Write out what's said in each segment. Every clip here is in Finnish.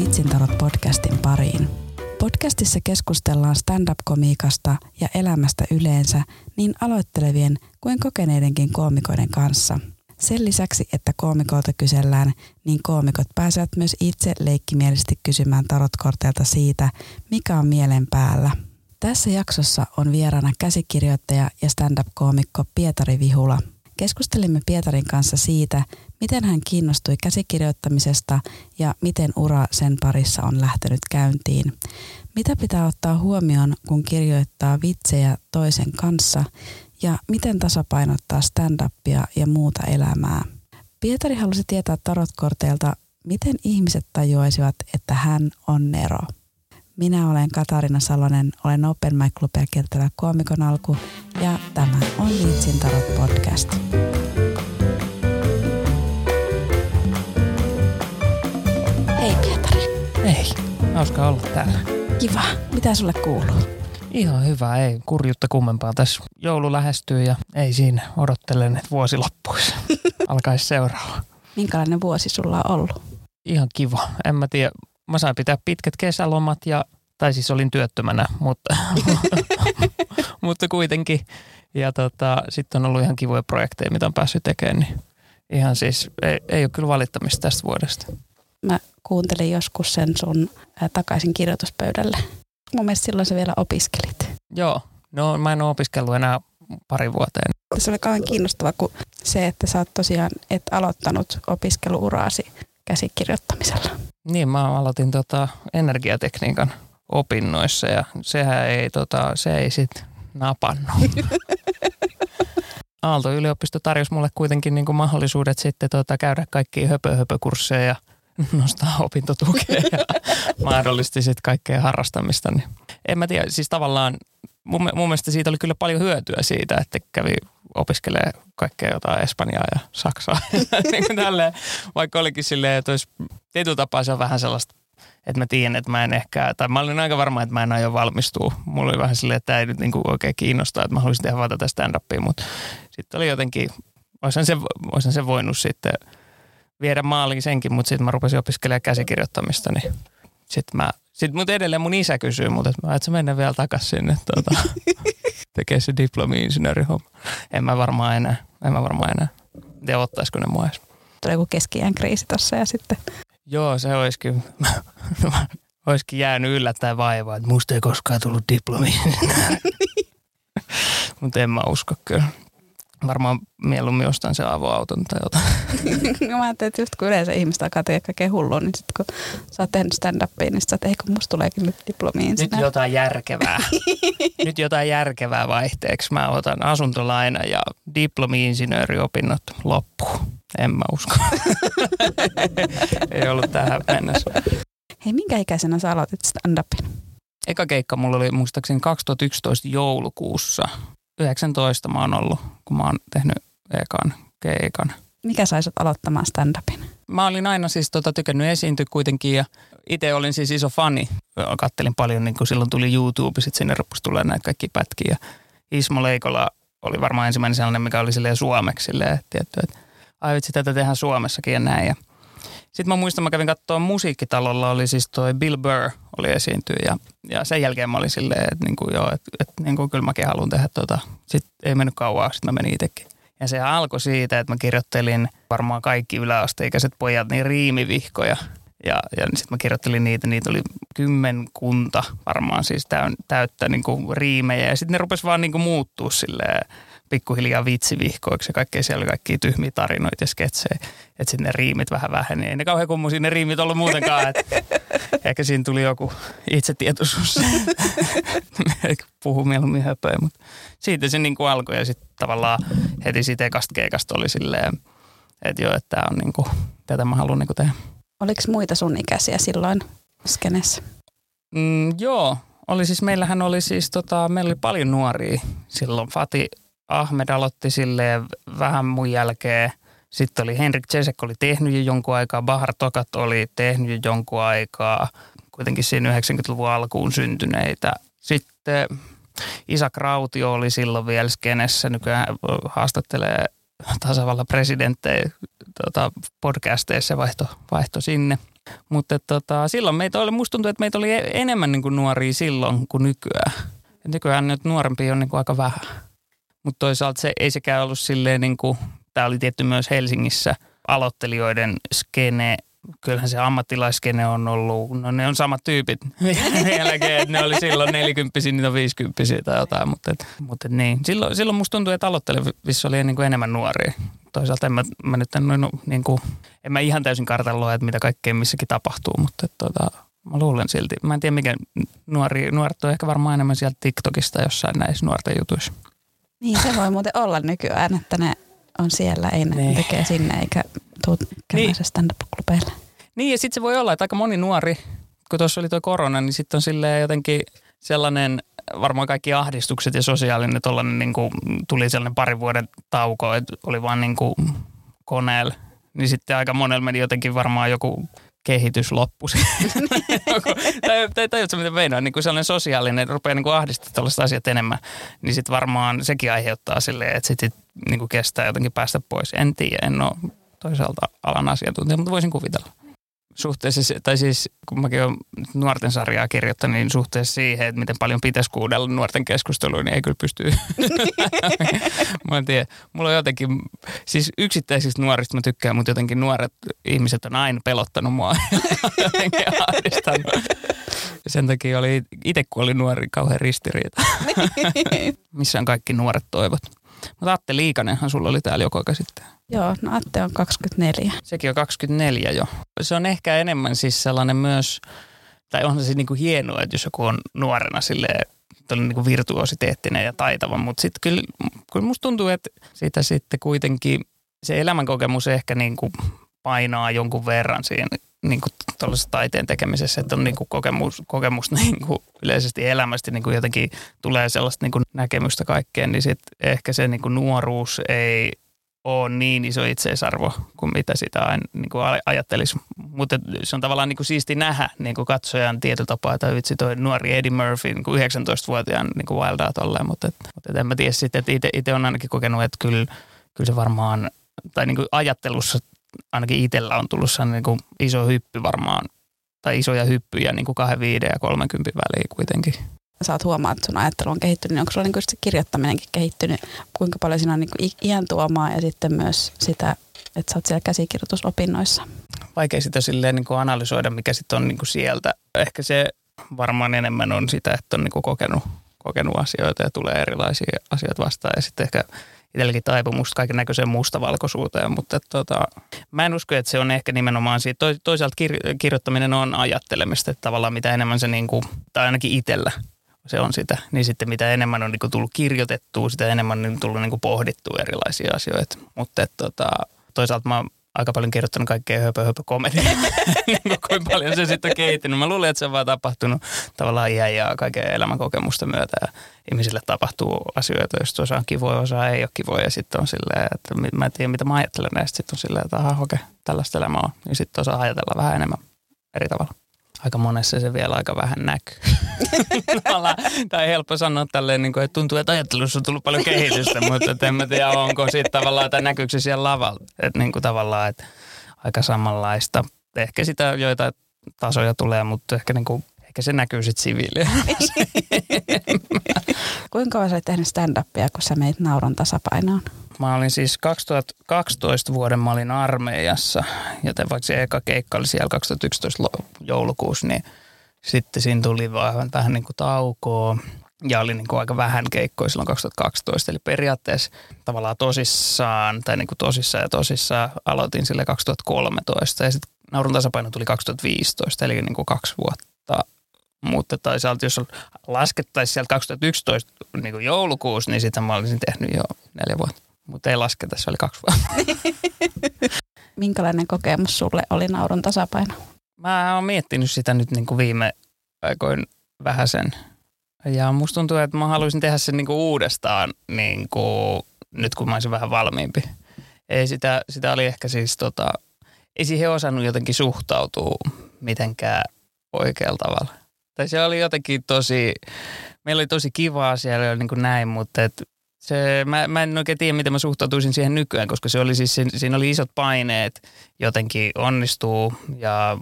Vitsintarot podcastin pariin. Podcastissa keskustellaan stand-up-komiikasta ja elämästä yleensä niin aloittelevien kuin kokeneidenkin koomikoiden kanssa. Sen lisäksi, että koomikolta kysellään, niin koomikot pääsevät myös itse leikkimielisesti kysymään tarotkorteilta siitä, mikä on mielen päällä. Tässä jaksossa on vieraana käsikirjoittaja ja stand-up-koomikko Pietari Vihula. Keskustelimme Pietarin kanssa siitä, miten hän kiinnostui käsikirjoittamisesta ja miten ura sen parissa on lähtenyt käyntiin. Mitä pitää ottaa huomioon, kun kirjoittaa vitsejä toisen kanssa ja miten tasapainottaa stand-upia ja muuta elämää. Pietari halusi tietää tarotkorteilta, miten ihmiset tajuaisivat, että hän on Nero. Minä olen Katarina Salonen, olen Open Mic Clubia kiertävä koomikon alku ja tämä on Viitsin Tarot podcast. Hauska olla täällä. Kiva. Mitä sulle kuuluu? Ihan hyvä, ei kurjutta kummempaa. Tässä joulu lähestyy ja ei siinä. Odottelen, että vuosi loppuisi. Alkaisi seuraava. Minkälainen vuosi sulla on ollut? Ihan kiva. En mä tiedä. Mä sain pitää pitkät kesälomat ja, tai siis olin työttömänä, mutta, mutta kuitenkin. Ja tota, sitten on ollut ihan kivoja projekteja, mitä on päässyt tekemään. Niin ihan siis, ei, ei ole kyllä valittamista tästä vuodesta. Mä kuuntelin joskus sen sun ää, takaisin kirjoituspöydälle. Mun mielestä silloin sä vielä opiskelit. Joo, no mä en ole opiskellut enää pari vuoteen. Se oli kauhean kiinnostava kuin se, että sä oot tosiaan et aloittanut opiskeluuraasi käsikirjoittamisella. Niin, mä aloitin tota energiatekniikan opinnoissa ja sehän ei, tota, se ei sit napannut. Aalto-yliopisto tarjosi mulle kuitenkin niin kuin mahdollisuudet sitten tota, käydä kaikkia höpö-höpö-kursseja ja nostaa opintotukea ja mahdollisti sitten kaikkea harrastamista. Niin en mä tiedä, siis tavallaan mun, mun mielestä siitä oli kyllä paljon hyötyä siitä, että kävi opiskelee kaikkea jotain Espanjaa ja Saksaa. niin kuin tälleen, vaikka olikin silleen, että olisi, tietyllä tapaa se on vähän sellaista, että mä tiedän, että mä en ehkä, tai mä olin aika varma, että mä en aio valmistua. Mulla oli vähän silleen, että tämä ei nyt niin kuin oikein kiinnostaa, että mä haluaisin tehdä vaan tätä stand-upia, mutta sitten oli jotenkin, olisin se, olisin se voinut sitten viedä maaliin senkin, mutta sitten mä rupesin opiskelemaan käsikirjoittamista, niin sitten mä, sit mut edelleen mun isä kysyy mut, että mä et sä mennä vielä takas sinne tuota, tekee se diplomi-insinöörihomma. En mä varmaan enää, en mä varmaan enää. Te ottaisiko ne mua edes? Tuli joku keski kriisi tossa ja sitten Joo, se olisikin, olisikin jäänyt yllättäen vaivaa, että musta ei koskaan tullut diplomi. Mutta en mä usko kyllä. Varmaan mieluummin ostan se avoauton tai jotain. No mä ajattelin, että just kun yleensä ihmiset alkaa tehdä kaikkea hullua, niin sitten kun sä oot tehnyt stand-upia, niin sit sä oot, eikö musta tuleekin nyt diplomiin Nyt jotain järkevää. Nyt jotain järkevää vaihteeksi. Mä otan asuntolaina ja diplomi-insinööriopinnot loppu. En mä usko. Ei ollut tähän mennessä. Hei, minkä ikäisenä sä aloitit stand-upin? Eka keikka mulla oli muistaakseni 2011 joulukuussa. 19 mä oon ollut, kun mä oon tehnyt ekan keikan. Mikä sai sut aloittamaan stand-upin? Mä olin aina siis tota, tykännyt esiintyä kuitenkin ja itse olin siis iso fani. Kattelin paljon, niin kun silloin tuli YouTube, sitten sinne rupesi tulee näitä kaikki pätkiä. Ismo Leikola oli varmaan ensimmäinen sellainen, mikä oli silleen suomeksi silleen, tietty, että ai vitsi, tätä tehdään Suomessakin ja näin. Ja sitten mä muistan, mä kävin katsoa musiikkitalolla, oli siis toi Bill Burr oli esiintyä ja, ja sen jälkeen mä olin silleen, että niinku joo, että, että niinku kyllä mäkin haluan tehdä tota. Sitten ei mennyt kauan, sitten mä menin itsekin. Ja se alkoi siitä, että mä kirjoittelin varmaan kaikki yläasteikäiset pojat niin riimivihkoja. Ja, ja sitten mä kirjoittelin niitä, niitä oli kymmenkunta varmaan siis täyttä niin kuin riimejä. Ja sitten ne rupesi vaan niin kuin muuttua silleen pikkuhiljaa vitsivihkoiksi ja kaikkea siellä oli kaikkia tyhmiä tarinoita ja sketsejä. Että sitten ne riimit vähän väheni. Ei ne kauhean kummuisia ne riimit ollut muutenkaan. Et ehkä siinä tuli joku itsetietoisuus. Puhu mieluummin höpöä, mutta siitä se niin kuin alkoi ja sitten tavallaan heti siitä ekasta keikasta oli silleen, että joo, että tämä on niin kuin, tätä mä haluan niin kuin tehdä. Oliko muita sun ikäisiä silloin skenessä? Mm, joo, oli siis, meillähän oli siis, tota, meillä oli paljon nuoria silloin. Fati Ahmed aloitti silleen vähän mun jälkeen. Sitten oli Henrik Cesek oli tehnyt jo jonkun aikaa, Bahar Tokat oli tehnyt jo jonkun aikaa, kuitenkin siinä 90-luvun alkuun syntyneitä. Sitten Isak Rautio oli silloin vielä skenessä, nykyään haastattelee tasavallan presidenttejä tota, podcasteissa vaihto, vaihto sinne – Mutta tota, silloin meitä oli, musta tuntuu, että meitä oli e- enemmän niin kuin nuoria silloin kuin nykyään. Nykyään nyt nuorempia on niin kuin aika vähän. Mutta toisaalta se ei sekään ollut silleen, niin kuin, tämä oli tietty myös Helsingissä aloittelijoiden skene. Kyllähän se ammattilaiskene on ollut, no ne on samat tyypit vieläkin, että ne oli silloin 40 niitä on 50 tai jotain, mutta, et, mutta et niin. Silloin, silloin musta tuntuu, että aloittelevissa oli niin kuin enemmän nuoria. Toisaalta en mä, mä nyt en, no, niin kuin, en mä ihan täysin kartaloa, että mitä kaikkea missäkin tapahtuu, mutta et, tota, mä luulen silti. Mä en tiedä, mikä nuori, nuoret on ehkä varmaan enemmän sieltä TikTokista jossain näissä nuorten jutuissa. Niin se voi muuten olla nykyään, että ne on siellä, ei ne niin. tekee sinne eikä tuu käymään niin. stand-up-klubeille. Niin ja sitten se voi olla, että aika moni nuori, kun tuossa oli tuo korona, niin sitten on silleen jotenkin sellainen, varmaan kaikki ahdistukset ja sosiaalinen tollainen niin kuin, tuli sellainen parin vuoden tauko, että oli vaan niin kuin koneella. Niin sitten aika monella meni jotenkin varmaan joku kehitys loppui. tai, tai tajutko, mitä meinaa, niin kuin sellainen sosiaalinen, rupeaa niin ahdistaa tällaiset asiat enemmän, niin sitten varmaan sekin aiheuttaa silleen, että sitten niin kestää jotenkin päästä pois. En tiedä, en ole toisaalta alan asiantuntija, mutta voisin kuvitella suhteessa, tai siis kun mäkin olen nuorten sarjaa kirjoittanut, niin suhteessa siihen, että miten paljon pitäisi kuudella nuorten keskustelua, niin ei kyllä pysty. mä en tiedä. Mulla on jotenkin, siis yksittäisistä nuorista mä tykkään, mutta jotenkin nuoret ihmiset on aina pelottanut mua. jotenkin ahdistanut. Sen takia oli, itse kun oli nuori, kauhean ristiriita. Missä on kaikki nuoret toivot? Mutta Atte Liikanenhan sulla oli täällä joko aika sitten. Joo, no Atte on 24. Sekin on 24 jo. Se on ehkä enemmän siis sellainen myös, tai onhan se niinku hienoa, että jos joku on nuorena silleen, niinku virtuositeettinen ja taitava, mutta sitten kyllä, kyllä musta tuntuu, että siitä sitten kuitenkin se elämänkokemus ehkä niinku painaa jonkun verran siinä niin kuin taiteen tekemisessä, että on niin kuin kokemus, kokemus niin kuin yleisesti elämästä niin kuin jotenkin tulee sellaista niin kuin näkemystä kaikkeen, niin sit ehkä se niin kuin nuoruus ei ole niin iso itseisarvo kuin mitä sitä aina niin kuin ajattelisi. Mutta se on tavallaan niin kuin siisti nähdä niin kuin katsojan tietyllä tapaa, että vitsi toi nuori Eddie Murphy niin kuin 19-vuotiaan niin kuin wildaa tolleen, mutta, et, mutta et en mä tiedä sitten, että itse on ainakin kokenut, että kyllä, kyllä se varmaan, tai niin kuin ajattelussa ainakin itsellä on tullut niin kuin iso hyppy varmaan, tai isoja hyppyjä niin kuin 25 ja 30 väliin kuitenkin. Sä oot huomaa, että sun ajattelu on kehittynyt, niin onko sulla niin kuin se kirjoittaminenkin kehittynyt, kuinka paljon siinä on niin kuin iän tuomaa ja sitten myös sitä, että sä oot siellä käsikirjoitusopinnoissa? Vaikea sitä silleen niin kuin analysoida, mikä sitten on niin kuin sieltä. Ehkä se varmaan enemmän on sitä, että on niin kuin kokenut, kokenut asioita ja tulee erilaisia asioita vastaan ja sitten ehkä itselläkin taipumusta kaiken näköiseen mustavalkoisuuteen, mutta tota, mä en usko, että se on ehkä nimenomaan siitä. Toisaalta kir- kirjoittaminen on ajattelemista, että tavallaan mitä enemmän se, niin kuin, tai ainakin itsellä se on sitä, niin sitten mitä enemmän on niin kuin tullut kirjoitettua, sitä enemmän on tullut niin pohdittua erilaisia asioita. Mutta et, tota, toisaalta mä aika paljon kirjoittanut kaikkea höpö, höpö komedia. Niin kuinka paljon se sitten on kehittynyt. Mä luulen, että se on vaan tapahtunut tavallaan iän ja kaiken elämänkokemusta myötä. Ja ihmisille tapahtuu asioita, jos osa on kivoja, osa ei ole kivoja. Ja sitten on silleen, että mä en tiedä mitä mä ajattelen näistä. Sitten on silleen, että aha, okei, tällaista elämää on. Ja sitten osaa ajatella vähän enemmän eri tavalla aika monessa se vielä aika vähän näkyy. tai helppo sanoa tälleen, niin kuin, että tuntuu, että ajattelussa on tullut paljon kehitystä, mutta en mä tiedä, onko siitä tavallaan, tai näkyykö se siellä lavalla. Että niin kuin tavallaan, että aika samanlaista. Ehkä sitä joita tasoja tulee, mutta ehkä, niin kuin, ehkä se näkyy sitten siviiliä. Kuinka kauan sä olet tehnyt stand-upia, kun sä meit nauron tasapainoon? Mä olin siis 2012 vuoden, mä olin armeijassa, joten vaikka se eka keikka oli siellä 2011 joulukuussa, niin sitten siinä tuli vähän, vähän niin kuin taukoa ja oli niin kuin aika vähän keikkoja silloin 2012. Eli periaatteessa tavallaan tosissaan, tai niin kuin tosissaan ja tosissaan aloitin sille 2013 ja sitten naurun tasapaino tuli 2015, eli niin kuin kaksi vuotta mutta toisaalta jos laskettaisiin sieltä 2011 niin joulukuussa, niin sitä mä olisin tehnyt jo neljä vuotta. Mutta ei lasketa, se oli kaksi vuotta. Minkälainen kokemus sulle oli naurun tasapaino? Mä oon miettinyt sitä nyt niin kuin viime aikoin vähän sen. Ja musta tuntuu, että mä haluaisin tehdä sen niin kuin uudestaan niin kuin nyt kun mä olisin vähän valmiimpi. Ei sitä, sitä oli ehkä siis tota, ei siihen osannut jotenkin suhtautua mitenkään oikealla tavalla. Tai se oli jotenkin tosi, meillä oli tosi kivaa siellä niin kuin näin, mutta et se, mä, mä en oikein tiedä, miten mä suhtautuisin siihen nykyään, koska se oli siis, siinä oli isot paineet jotenkin onnistuu ja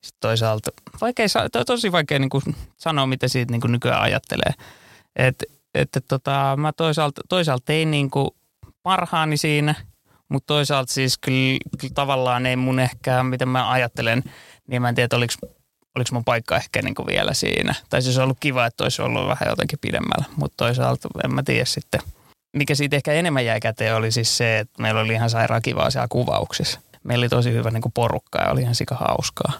Sitten toisaalta, vaikea, to, tosi vaikea niin kuin sanoa, mitä siitä niin kuin nykyään ajattelee. Et, et, tota, mä toisaalta, toisaalta tein niin kuin parhaani siinä, mutta toisaalta siis kyllä, kyllä tavallaan ei mun ehkä, miten mä ajattelen, niin mä en tiedä, oliko oliko mun paikka ehkä niin kuin vielä siinä. Tai siis ollut kiva, että olisi ollut vähän jotenkin pidemmällä, mutta toisaalta en mä tiedä sitten. Mikä siitä ehkä enemmän jäi käteen oli siis se, että meillä oli ihan sairaan kivaa siellä kuvauksissa. Meillä oli tosi hyvä niin kuin porukka ja oli ihan sika hauskaa.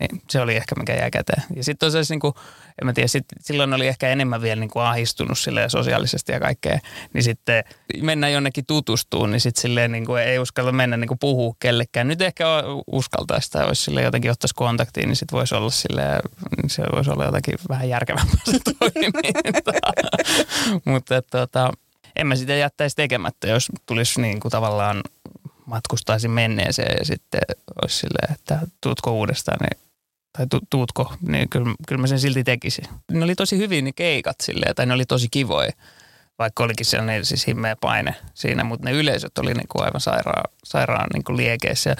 Niin se oli ehkä mikä jäi käteen. Ja sitten tosiaan, niin kuin, en mä tiedä, sit, silloin oli ehkä enemmän vielä niin kuin ahistunut silleen sosiaalisesti ja kaikkea. Niin sitten mennä jonnekin tutustuun, niin sitten silleen niin kuin ei uskalla mennä niin kuin puhua kellekään. Nyt ehkä uskaltaisi tai olisi silleen jotenkin ottaisi kontaktiin, niin sitten voisi olla silleen, se voisi olla jotenkin vähän järkevämpää se toiminta. Mutta tota, en mä sitä jättäisi tekemättä, jos tulisi niin kuin tavallaan matkustaisin menneeseen ja sitten olisi silleen, että tuutko uudestaan, niin, tai tu, tuutko, niin kyllä, kyllä mä sen silti tekisin. Ne oli tosi hyvin ne keikat silleen, tai ne oli tosi kivoja, vaikka olikin sellainen siis himmeä paine siinä, mutta ne yleisöt oli niin kuin aivan sairaan, sairaan niin kuin liekeissä.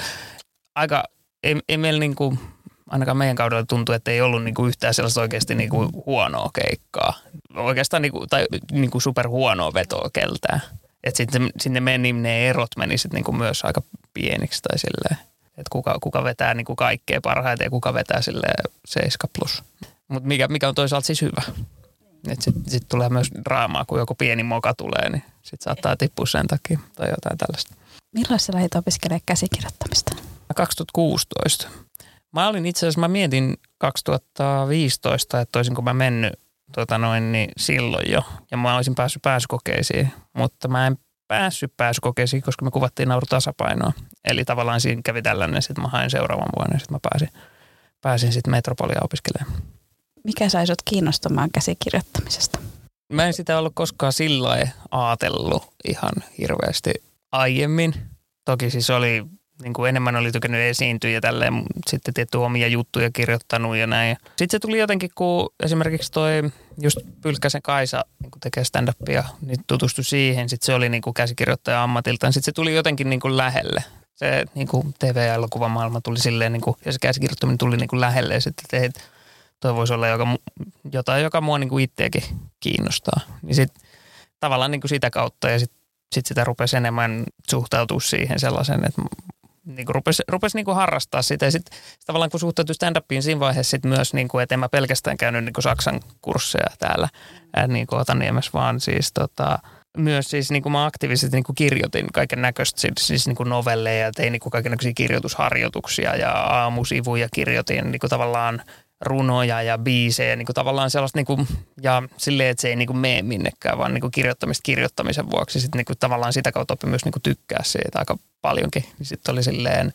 Aika, ei, ei meillä niin kuin, ainakaan meidän kaudella tuntui, että ei ollut niin kuin yhtään sellaista oikeasti kuin huonoa keikkaa. Oikeastaan niin kuin, tai niin kuin super huonoa vetoa keltään. Että sitten sinne meni, ne erot meni sitten niinku myös aika pieniksi tai silleen. Että kuka, kuka vetää niinku kaikkea parhaiten ja kuka vetää sille 7 plus. Mutta mikä, mikä on toisaalta siis hyvä. Että sitten sit tulee myös draamaa, kun joku pieni moka tulee, niin sitten saattaa tippua sen takia tai jotain tällaista. Milloin sä lähdit opiskelemaan käsikirjoittamista? 2016. Mä olin itse asiassa, mä mietin 2015, että olisinko mä mennyt tota noin, niin silloin jo. Ja mä olisin päässyt pääsykokeisiin, mutta mä en päässyt pääsykokeisiin, koska me kuvattiin nauru tasapainoa. Eli tavallaan siinä kävi tällainen, sitten mä hain seuraavan vuonna ja sitten mä pääsin, pääsin sitten Metropolia opiskelemaan. Mikä sai sut kiinnostumaan käsikirjoittamisesta? Mä en sitä ollut koskaan sillä ajatellut ihan hirveästi aiemmin. Toki siis oli niin kuin enemmän oli tykännyt esiintyä ja tälleen sitten tietty omia juttuja kirjoittanut ja näin. Sitten se tuli jotenkin, kun esimerkiksi toi just Pylkkäsen Kaisa niin kuin tekee stand-upia, niin tutustui siihen. Sitten se oli niin kuin käsikirjoittaja ammatiltaan. Sitten se tuli jotenkin niin kuin lähelle. Se niin kuin TV- ja elokuvamaailma tuli silleen, niin kuin, ja se käsikirjoittaminen tuli niin kuin lähelle. Ja sitten teet, toi voisi olla joka, jotain, joka mua niin kuin itseäkin kiinnostaa. Niin sitten tavallaan niin kuin sitä kautta ja sitten sit sitä rupesi enemmän suhtautua siihen sellaisen, että niin kuin rupesi, rupesi niin kuin harrastaa sitä. Ja sitten tavallaan kun suhtautui stand-upiin siinä vaiheessa sit myös, niin kuin, että en mä pelkästään käynyt niin kuin Saksan kursseja täällä ää, niin kuin Otaniemessä, vaan siis tota, myös siis niin kuin mä aktiivisesti niin kuin kirjoitin kaiken näköistä, siis, siis niin kuin novelleja ja tein niin kuin kaiken näköisiä kirjoitusharjoituksia ja aamusivuja kirjoitin niin kuin tavallaan runoja ja biisejä, niin kuin tavallaan sellaista, niin kuin, ja silleen, että se ei niin kuin mene minnekään, vaan niin kuin kirjoittamista kirjoittamisen vuoksi. Sitten niin kuin, tavallaan sitä kautta oppi myös niin kuin tykkää siitä aika paljonkin. Sitten oli silleen,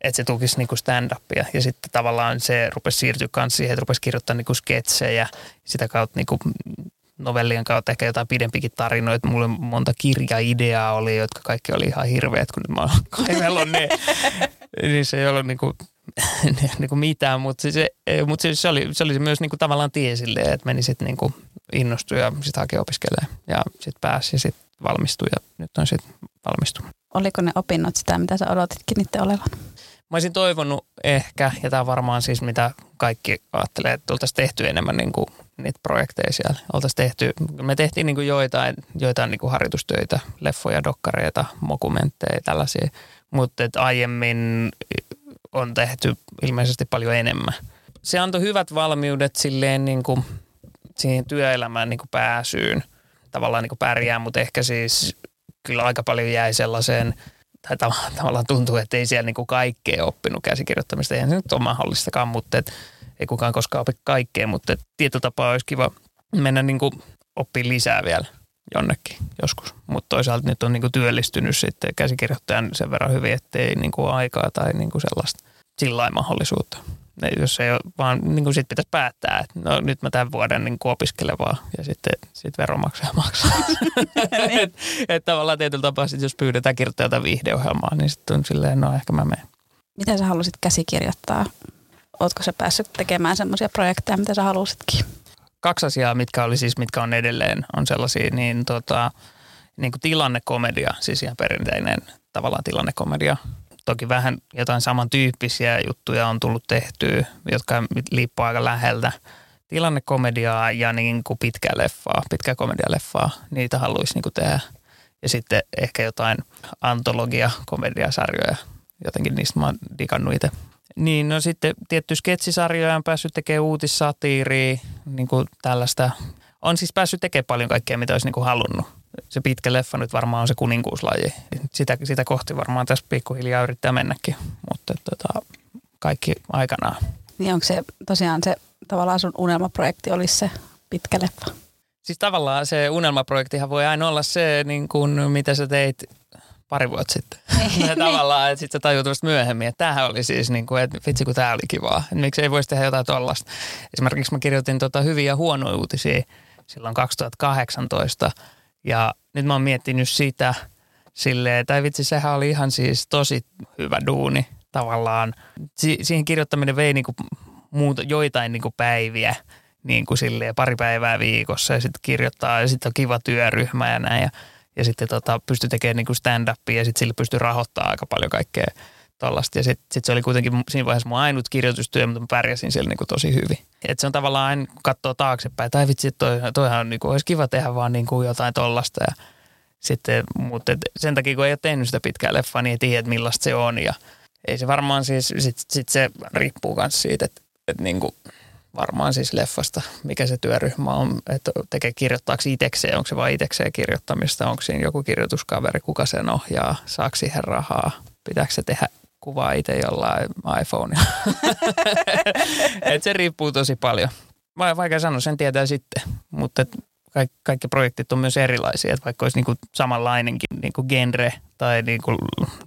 että se tukisi niin kuin stand-upia ja sitten tavallaan se rupesi siirtyä myös siihen, että rupesi kirjoittaa niin sketsejä. Sitä kautta niin kuin novellien kautta ehkä jotain pidempikin tarinoita. Mulla monta kirjaideaa oli, jotka kaikki oli ihan hirveät, kun mä kaivellut ne. niin se ei ollut niin kuin niin kuin mitään, mutta, se, mutta se, se, oli, se oli myös niin kuin tavallaan tie silleen, että meni sitten niin innostui ja sitten haki opiskelemaan ja sitten pääsi ja sitten valmistui ja nyt on sitten valmistunut. Oliko ne opinnot sitä, mitä sä odotitkin niiden olevan? Mä olisin toivonut ehkä, ja tämä varmaan siis mitä kaikki ajattelee, että oltaisiin tehty enemmän niin kuin niitä projekteja siellä. Oltaisiin tehty, me tehtiin niin kuin joitain, joitain niin kuin harjoitustöitä, leffoja, dokkareita, mokumentteja, tällaisia. Mutta aiemmin on tehty ilmeisesti paljon enemmän. Se antoi hyvät valmiudet silleen niin kuin siihen työelämään niin kuin pääsyyn. Tavallaan niin kuin pärjää, mutta ehkä siis kyllä aika paljon jäi sellaiseen, tai tavallaan tuntuu, että ei siellä niin kuin kaikkea oppinut käsikirjoittamista. Eihän se nyt ole mahdollistakaan, mutta et, ei kukaan koskaan opi kaikkea, mutta tietyllä tapaa olisi kiva mennä niin kuin oppii lisää vielä jonnekin joskus. Mutta toisaalta nyt on niinku työllistynyt sitten käsikirjoittajan sen verran hyvin, ettei niinku aikaa tai niinku sellaista sillä mahdollisuutta. Jos ei ole, vaan niin kuin sit pitäisi päättää, että no nyt mä tämän vuoden niin opiskelen vaan ja sitten sit veronmaksaja maksaa. että et tavallaan tietyllä tapaa sit, jos pyydetään kirjoittaa viihdeohjelmaa, niin sitten on silleen, no ehkä mä menen. Mitä sä halusit käsikirjoittaa? Ootko sä päässyt tekemään semmoisia projekteja, mitä sä halusitkin? Kaksi asiaa, mitkä oli siis, mitkä on edelleen, on sellaisia, niin, tota, niin kuin tilannekomedia, siis ihan perinteinen tavallaan tilannekomedia. toki vähän jotain samantyyppisiä juttuja on tullut tehtyä, jotka liippuu aika läheltä tilannekomediaa ja niin kuin pitkää leffaa, pitkää komedialeffaa. Niitä haluaisi niin kuin tehdä. Ja sitten ehkä jotain antologia, komediasarjoja. Jotenkin niistä mä oon digannut itse. Niin, no sitten tietty sketsisarjoja on päässyt tekemään uutissatiiria, niin kuin tällaista. On siis päässyt tekemään paljon kaikkea, mitä olisi niin kuin halunnut. Se pitkä leffa nyt varmaan on se kuninkuuslaji. Sitä, sitä kohti varmaan tässä pikkuhiljaa yrittää mennäkin, mutta tota, kaikki aikanaan. Niin onko se tosiaan se tavallaan sun unelmaprojekti olisi se pitkä leffa? Siis tavallaan se unelmaprojektihan voi aina olla se, niin kuin, mitä sä teit pari vuotta sitten. ja tavallaan, että sitten sä tajut vasta myöhemmin, että tämähän oli siis, niin kuin, että vitsi kun tämä oli kivaa. Että miksi ei voisi tehdä jotain tollasta. Esimerkiksi mä kirjoitin tota hyviä ja huonoja uutisia silloin 2018. Ja nyt mä oon miettinyt sitä silleen, tai vitsi sehän oli ihan siis tosi hyvä duuni tavallaan. Si- siihen kirjoittaminen vei niin kuin muuta, joitain niin kuin päiviä – niin kuin silleen pari päivää viikossa ja sitten kirjoittaa ja sitten on kiva työryhmä ja näin. Ja, ja sitten tota, pystyi tekemään niin stand-upia ja sitten sille pystyi rahoittamaan aika paljon kaikkea tollasta. Ja sitten sit se oli kuitenkin siinä vaiheessa mun ainut kirjoitustyö, mutta mä pärjäsin siellä niin tosi hyvin. Et se on tavallaan aina, kun katsoo taaksepäin, tai vitsi, toi, toihan on, niin kuin, olisi kiva tehdä vaan niin kuin jotain tollasta. Ja sitten, mutta sen takia, kun ei ole tehnyt sitä pitkää leffaa, niin ei tiedä, että millaista se on. Ja ei se varmaan siis, sitten sit se riippuu myös siitä, että, että niin kuin – varmaan siis leffasta, mikä se työryhmä on, että tekee kirjoittaako itsekseen, onko se vain itsekseen kirjoittamista, onko siinä joku kirjoituskaveri, kuka sen ohjaa, saako siihen rahaa, pitääkö se tehdä kuvaa itse jollain iPhonea. Et se riippuu tosi paljon. Vaikea sanoa, sen tietää sitten, mutta kaikki, kaikki projektit on myös erilaisia, että vaikka olisi niinku samanlainenkin niinku genre tai niinku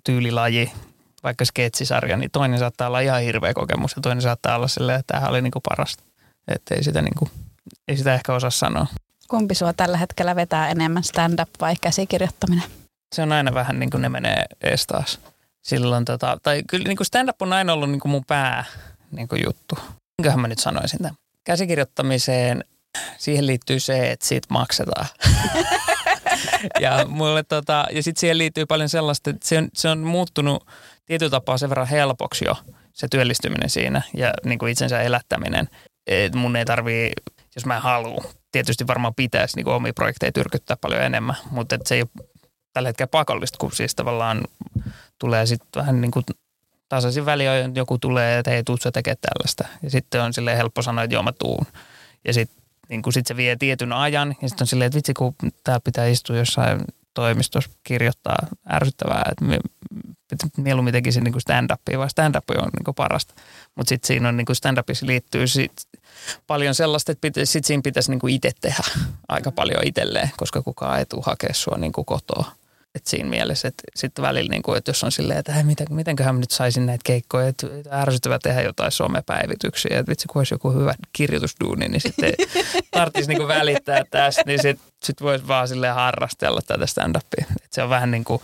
tyylilaji, vaikka sketsisarja, niin toinen saattaa olla ihan hirveä kokemus ja toinen saattaa olla silleen, että tämähän oli niinku parasta. Että ei sitä, niinku, ei sitä ehkä osaa sanoa. Kumpi sua tällä hetkellä vetää enemmän stand-up vai käsikirjoittaminen? Se on aina vähän niin kuin ne menee ees taas. Silloin tota, tai kyllä niin kuin stand-up on aina ollut niin kuin mun pää niin kuin juttu. Minkähän mä nyt sanoisin tämän? Käsikirjoittamiseen siihen liittyy se, että siitä maksetaan. ja mulle tota, ja sitten siihen liittyy paljon sellaista, että se on, se on muuttunut tietyllä tapaa sen verran helpoksi jo se työllistyminen siinä ja niin kuin itsensä elättäminen. Et mun ei tarvii, jos mä haluan, tietysti varmaan pitäisi niin kuin omia projekteja tyrkyttää paljon enemmän, mutta et se ei ole tällä hetkellä pakollista, kun siis tavallaan tulee sitten vähän niin kuin tasaisin väliin joku tulee, että hei, tuut sä tällaista. Ja sitten on silleen helppo sanoa, että joo mä tuun. Ja sitten niin sit se vie tietyn ajan ja sitten on silleen, että vitsi kun tää pitää istua jossain toimistossa kirjoittaa ärsyttävää, että mieluummin tekisin niin stand-upia, vaan stand-up on niin parasta. Mutta sitten siinä on niin stand-upissa liittyy sit paljon sellaista, että pitä, sit siinä pitäisi niin itse tehdä aika paljon itselleen, koska kukaan ei tule hakea sua niin kotoa. Et siinä mielessä, että sitten välillä, niin kuin, että jos on silleen, että miten, mitenköhän nyt saisin näitä keikkoja, että ärsyttävää tehdä jotain somepäivityksiä, että vitsi kun olisi joku hyvä kirjoitusduuni, niin sitten tarvitsisi niin välittää tästä, niin sitten sit voisi vaan silleen harrastella tätä stand-upia. Et se on vähän niin kuin,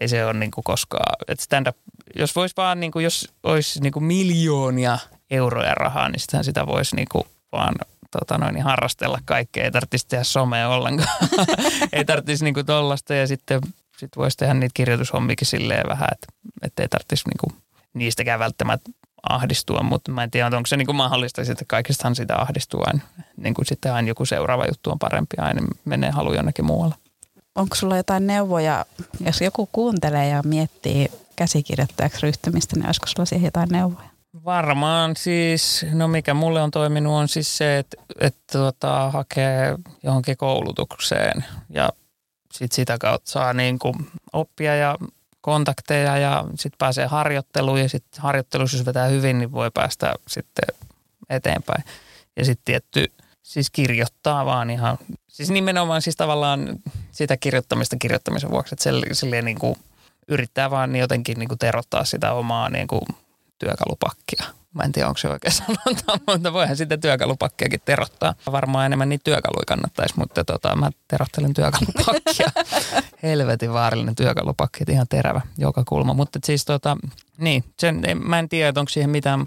ei se ole niin kuin koskaan, että stand-up, jos voisi vaan, niin kuin, jos olisi niin kuin miljoonia euroja rahaa, niin sitähän sitä voisi niin kuin vaan tota noin, niin harrastella kaikkea. Ei tarvitsisi tehdä somea ollenkaan. ei tarvitsisi niinku tollasta ja sitten sit voisi tehdä niitä kirjoitushommikin silleen vähän, että ei tarvitsisi niinku niistäkään välttämättä ahdistua, mutta mä en tiedä, onko se niinku mahdollista, että kaikistahan sitä ahdistuu aina. Niin kuin sitten aina joku seuraava juttu on parempi, aina menee halu jonnekin muualle. Onko sulla jotain neuvoja, jos joku kuuntelee ja miettii käsikirjoittajaksi ryhtymistä, niin olisiko sulla siihen jotain neuvoja? Varmaan siis, no mikä mulle on toiminut on siis se, että, että tuota, hakee johonkin koulutukseen ja sit sitä kautta saa niin kuin oppia ja kontakteja ja sitten pääsee harjoitteluun ja sitten harjoittelussa jos vetää hyvin, niin voi päästä sitten eteenpäin. Ja sitten tietty, siis kirjoittaa vaan ihan, siis nimenomaan siis tavallaan sitä kirjoittamista kirjoittamisen vuoksi, että silleen niin kuin yrittää vaan jotenkin niin kuin terottaa sitä omaa niin kuin työkalupakkia. Mä en tiedä, onko se oikein sanonta, mutta voihan sitten työkalupakkiakin terottaa. Varmaan enemmän niitä työkaluja kannattaisi, mutta tota, mä terottelen työkalupakkia. Helvetin vaarallinen työkalupakki, ihan terävä joka kulma. Mutta siis tota, niin, sen, mä en tiedä, onko siihen mitään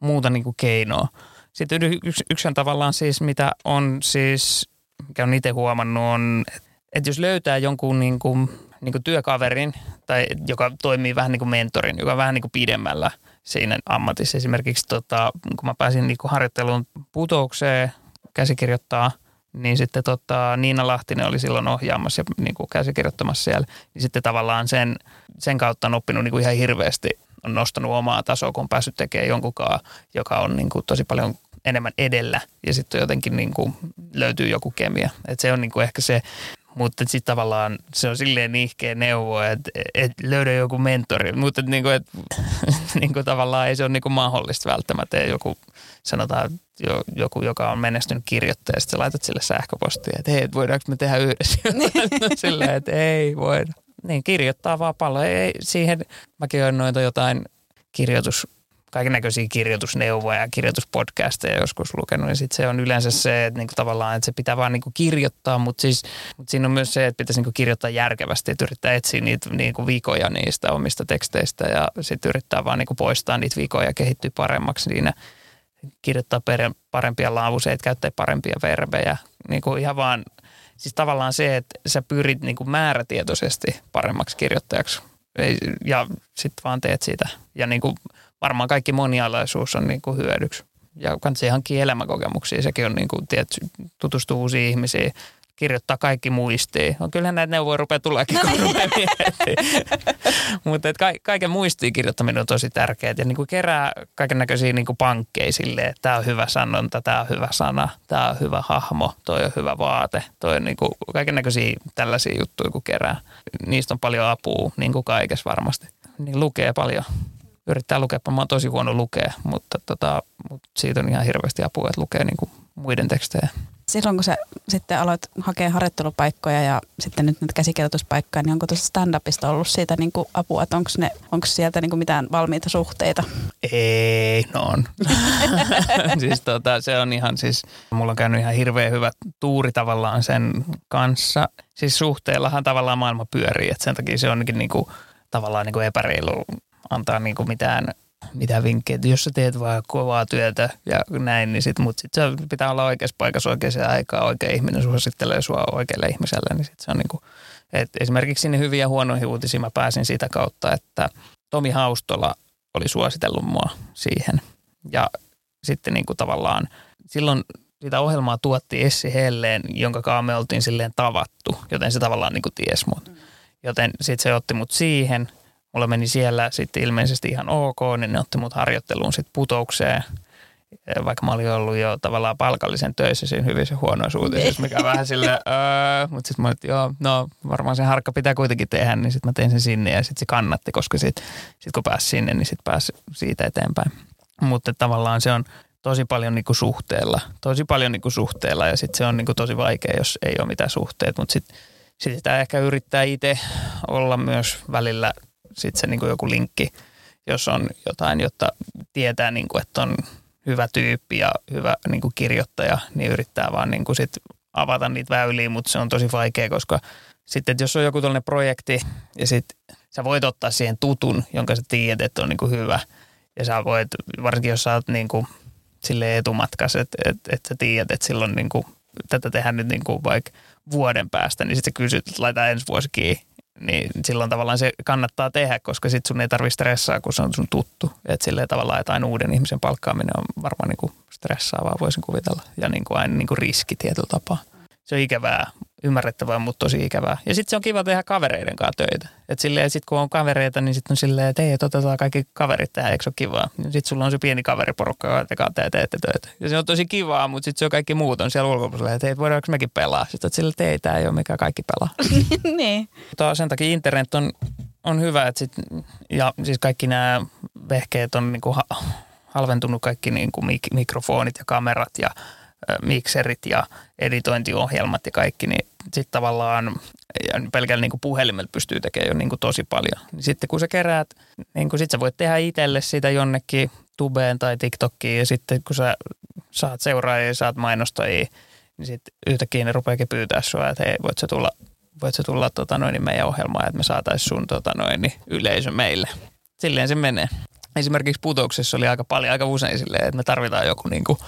muuta niin kuin keinoa. Sitten yksi, yksi on tavallaan siis, mitä on siis, mikä on itse huomannut, on, että jos löytää jonkun niin kuin niin kuin työkaverin, tai joka toimii vähän niin kuin mentorin, joka on vähän niin kuin pidemmällä siinä ammatissa. Esimerkiksi tota, kun mä pääsin niin kuin harjoitteluun putoukseen käsikirjoittaa, niin sitten tota, Niina Lahtinen oli silloin ohjaamassa ja niin kuin käsikirjoittamassa siellä. Niin sitten tavallaan sen, sen kautta on oppinut niin kuin ihan hirveästi, on nostanut omaa tasoa, kun on päässyt tekemään jonkunkaan, joka on niin kuin tosi paljon enemmän edellä ja sitten jotenkin niin kuin löytyy joku kemia. Et se on niin kuin ehkä se, mutta sitten tavallaan se on silleen nihkeä neuvo, että et löydä joku mentori, mutta niin kuin, et, niin kuin tavallaan ei se ole niin kuin mahdollista välttämättä. Joku, sanotaan, jo, joku, joka on menestynyt kirjoittaja, sitten laitat sille sähköpostia, että hei, voidaanko me tehdä yhdessä silleen, että ei voida. Niin, kirjoittaa vaan paljon. Ei, siihen, mäkin olen noita jotain kirjoitus kaiken näköisiä kirjoitusneuvoja ja kirjoituspodcasteja joskus lukenut. Ja sitten se on yleensä se, että niinku tavallaan että se pitää vaan niinku kirjoittaa, mutta siis, mut siinä on myös se, että pitäisi niinku kirjoittaa järkevästi, että yrittää etsiä niitä niinku vikoja niistä omista teksteistä ja sitten yrittää vaan niinku poistaa niitä vikoja ja kehittyä paremmaksi siinä kirjoittaa parempia laavuseita, käyttää parempia verbejä. Niin kuin ihan vaan, siis tavallaan se, että sä pyrit niin kuin määrätietoisesti paremmaksi kirjoittajaksi ja sitten vaan teet sitä. Ja niin kuin varmaan kaikki monialaisuus on niin kuin hyödyksi. Ja kannattaa hankkia elämänkokemuksia. Sekin on niin kuin, tiedät, tutustua uusiin ihmisiin, kirjoittaa kaikki muistiin. No, kyllähän näitä neuvoja rupeaa tuleekin, kun rupeaa Mutta ka- kaiken muistiin kirjoittaminen on tosi tärkeää. Ja niin kuin kerää kaiken näköisiä niin pankkeja silleen, että tämä on hyvä sanonta, tämä on hyvä sana, tämä on hyvä hahmo, toi on hyvä vaate. Toi on niin kuin kaiken näköisiä tällaisia juttuja, kun kerää. Niistä on paljon apua, niin kuin kaikessa varmasti. Niin lukee paljon yrittää lukea. Mä oon tosi huono lukea, mutta, tota, mutta siitä on ihan hirveästi apua, että lukee niin kuin muiden tekstejä. Silloin kun sä sitten aloit hakea harjoittelupaikkoja ja sitten nyt näitä käsikirjoituspaikkoja, niin onko tuossa stand-upista ollut siitä niin kuin apua, että onko, ne, onko sieltä niin kuin mitään valmiita suhteita? Ei, no on. siis tota, se on ihan siis, mulla on käynyt ihan hirveän hyvä tuuri tavallaan sen kanssa. Siis suhteellahan tavallaan maailma pyörii, että sen takia se on niin kuin, tavallaan niin kuin epäreilu antaa niin kuin mitään, mitään vinkkejä. Että jos sä teet vaan kovaa työtä ja näin, niin sit, mutta sit se pitää olla oikeassa paikassa oikeaan aikaan. Oikea ihminen suosittelee sua oikealle ihmiselle, niin sit se on niin kuin, että esimerkiksi sinne hyviä ja huonoihin uutisiin mä pääsin sitä kautta, että Tomi Haustola oli suositellut mua siihen. Ja sitten niin kuin tavallaan silloin sitä ohjelmaa tuotti Essi Helleen, jonka kanssa me oltiin silleen tavattu, joten se tavallaan niin kuin ties mut. Joten sitten se otti mut siihen – mulla meni siellä sitten ilmeisesti ihan ok, niin ne otti mut harjoitteluun sitten putoukseen, vaikka mä olin ollut jo tavallaan palkallisen töissä siinä hyvissä huonoissa uutisissa, mikä vähän sille, öö, mutta sitten mä olin, joo, no varmaan se harkka pitää kuitenkin tehdä, niin sitten mä tein sen sinne ja sitten se kannatti, koska sitten sit kun pääsi sinne, niin sitten pääsi siitä eteenpäin. Mutta tavallaan se on tosi paljon niinku suhteella, tosi paljon niinku suhteella ja sitten se on niinku tosi vaikea, jos ei ole mitään suhteet, mutta sitten sit sitä ehkä yrittää itse olla myös välillä sitten se niin kuin joku linkki, jos on jotain, jotta tietää, niin kuin, että on hyvä tyyppi ja hyvä niin kuin kirjoittaja, niin yrittää vaan niin kuin sit avata niitä väyliä, mutta se on tosi vaikea, koska sitten jos on joku tällainen projekti ja sitten sä voit ottaa siihen tutun, jonka sä tiedät, että on niin kuin hyvä ja sä voit, varsinkin jos sä oot niin kuin sille etumatkas, että, että, että sä tiedät, että silloin niin kuin, tätä tehdään nyt niin kuin vaikka vuoden päästä, niin sitten sä kysyt, että laita ensi vuosi kiinni niin silloin tavallaan se kannattaa tehdä, koska sitten sun ei tarvitse stressaa, kun se on sun tuttu. Että silleen tavallaan jotain uuden ihmisen palkkaaminen on varmaan niin kuin stressaavaa, voisin kuvitella. Ja niin kuin aina niin kuin riski tietyllä tapaa. Se on ikävää, ymmärrettävää, mutta tosi ikävää. Ja sitten se on kiva tehdä kavereiden kanssa töitä. Että silleen, sit kun on kavereita, niin sitten on silleen, että hei, otetaan kaikki kaverit tähän, eikö se ole kivaa? Sitten sulla on se pieni kaveriporukka, joka te kanssa teette töitä. Ja se on tosi kivaa, mutta sitten se on kaikki muut on siellä ulkopuolella, että hei, voidaanko mekin pelaa? Sitten että sille, ei, tämä ei ole mikä kaikki pelaa. niin. Mutta sen takia internet on, on hyvä, että sit, ja siis kaikki nämä vehkeet on niinku halventunut kaikki niinku mik- mikrofonit ja kamerat ja mikserit ja editointiohjelmat ja kaikki, niin sitten tavallaan ja pelkällä niin puhelimella pystyy tekemään jo niin kuin tosi paljon. Niin sitten kun sä keräät, niin kuin sit sä voit tehdä itselle sitä jonnekin tubeen tai TikTokiin ja sitten kun sä saat seuraajia ja saat mainostajia, niin sitten yhtäkkiä ne rupeakin pyytää sua, että hei, voit sä tulla, voit sä tulla tota noin, meidän ohjelmaan, että me saataisiin sun tota noin, yleisö meille. Silleen se menee. Esimerkiksi putouksessa oli aika paljon, aika usein silleen, että me tarvitaan joku niin kuin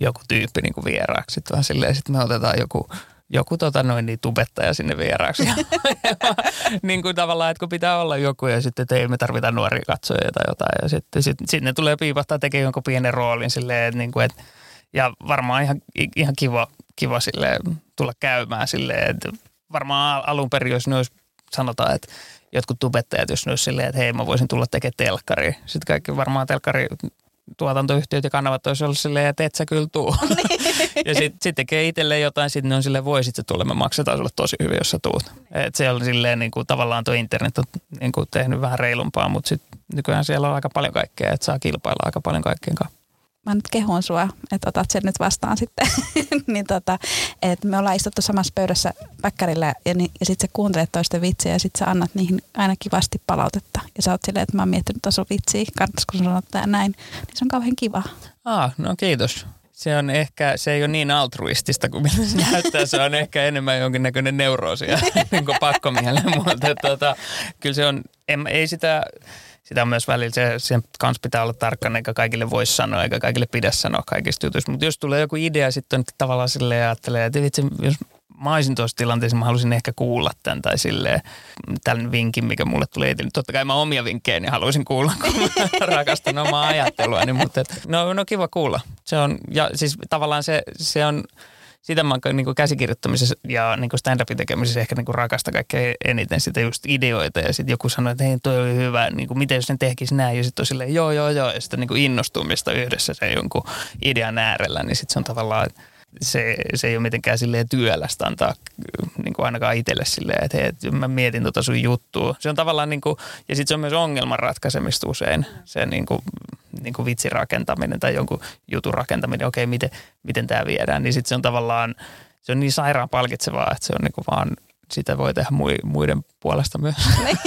joku tyyppi niin kuin vieraaksi. Sitten vaan silleen, sitten me otetaan joku, joku tota noin niin tubettaja sinne vieraaksi. niin kuin tavallaan, että kun pitää olla joku ja sitten, että ei me tarvita nuoria katsojia tai jotain. Ja sitten sit, sinne tulee piipahtaa tekemään jonkun pienen roolin silleen, että, niin kuin, että ja varmaan ihan, ihan kiva, kiva silleen, tulla käymään silleen, että varmaan alun perin, jos ne olisi, sanotaan, että jotkut tubettajat, jos ne olisi silleen, että hei mä voisin tulla tekemään telkkari. Sitten kaikki varmaan telkkari tuotantoyhtiöt ja kanavat olisi ollut silleen, että et sä kyllä tuu. ja sitten sit tekee itselleen jotain, sitten ne on silleen, voi sitten tulla, me maksetaan sulle tosi hyvin, jos sä tuut. Et se on silleen, niin kuin, tavallaan tuo internet on niin kuin, tehnyt vähän reilumpaa, mutta sitten nykyään siellä on aika paljon kaikkea, että saa kilpailla aika paljon kaikkeen kanssa mä nyt kehun sua, että otat sen nyt vastaan sitten. niin tota, että me ollaan istuttu samassa pöydässä päkkärillä ja, ni, ja sitten sä kuuntelet toisten vitsejä ja sitten sä annat niihin aina kivasti palautetta. Ja sä oot silleen, että mä oon miettinyt taso vitsiä, kannattaisiko sanoa tää näin. Niin se on kauhean kiva. Ah, no kiitos. Se on ehkä, se ei ole niin altruistista kuin mitä se näyttää. Se on ehkä enemmän jonkinnäköinen neuroosi ja niin pakkomielle. Mutta tota, kyllä se on, en, ei sitä sitä on myös välillä, se, sen kanssa pitää olla tarkkana, eikä kaikille voi sanoa, eikä kaikille pidä sanoa kaikista jutuista. Mutta jos tulee joku idea, sitten tavallaan silleen ajattelee, että vitsi, jos mä olisin tuossa tilanteessa, mä haluaisin ehkä kuulla tämän tai silleen, tämän vinkin, mikä mulle tulee eteen. Totta kai mä omia vinkkejä niin haluaisin kuulla, kun rakastan omaa ajattelua. Niin, mutta et, no, no kiva kuulla. Se on, ja siis tavallaan se, se on, sitä mä niin kuin käsikirjoittamisessa ja niin stand-upin tekemisessä ehkä niin rakasta kaikkein eniten sitä just ideoita. Ja sitten joku sanoi, että hei toi oli hyvä, niin kuin, miten jos ne tehkisi näin. Ja sitten on silleen joo joo joo. Ja sitten niin innostumista yhdessä sen jonkun idean äärellä, niin sitten se on tavallaan, se, se ei ole mitenkään silleen työlästä antaa niin kuin ainakaan itselle silleen, että hei, mä mietin tota sun juttua. Se on tavallaan niin kuin, ja sitten se on myös ongelman ratkaisemista usein, se niin kuin, niin kuin vitsin rakentaminen tai jonkun jutun rakentaminen, okei, miten, miten tämä viedään, niin sitten se on tavallaan, se on niin sairaan palkitsevaa, että se on niin kuin vaan sitä voi tehdä muiden puolesta myös. Niin.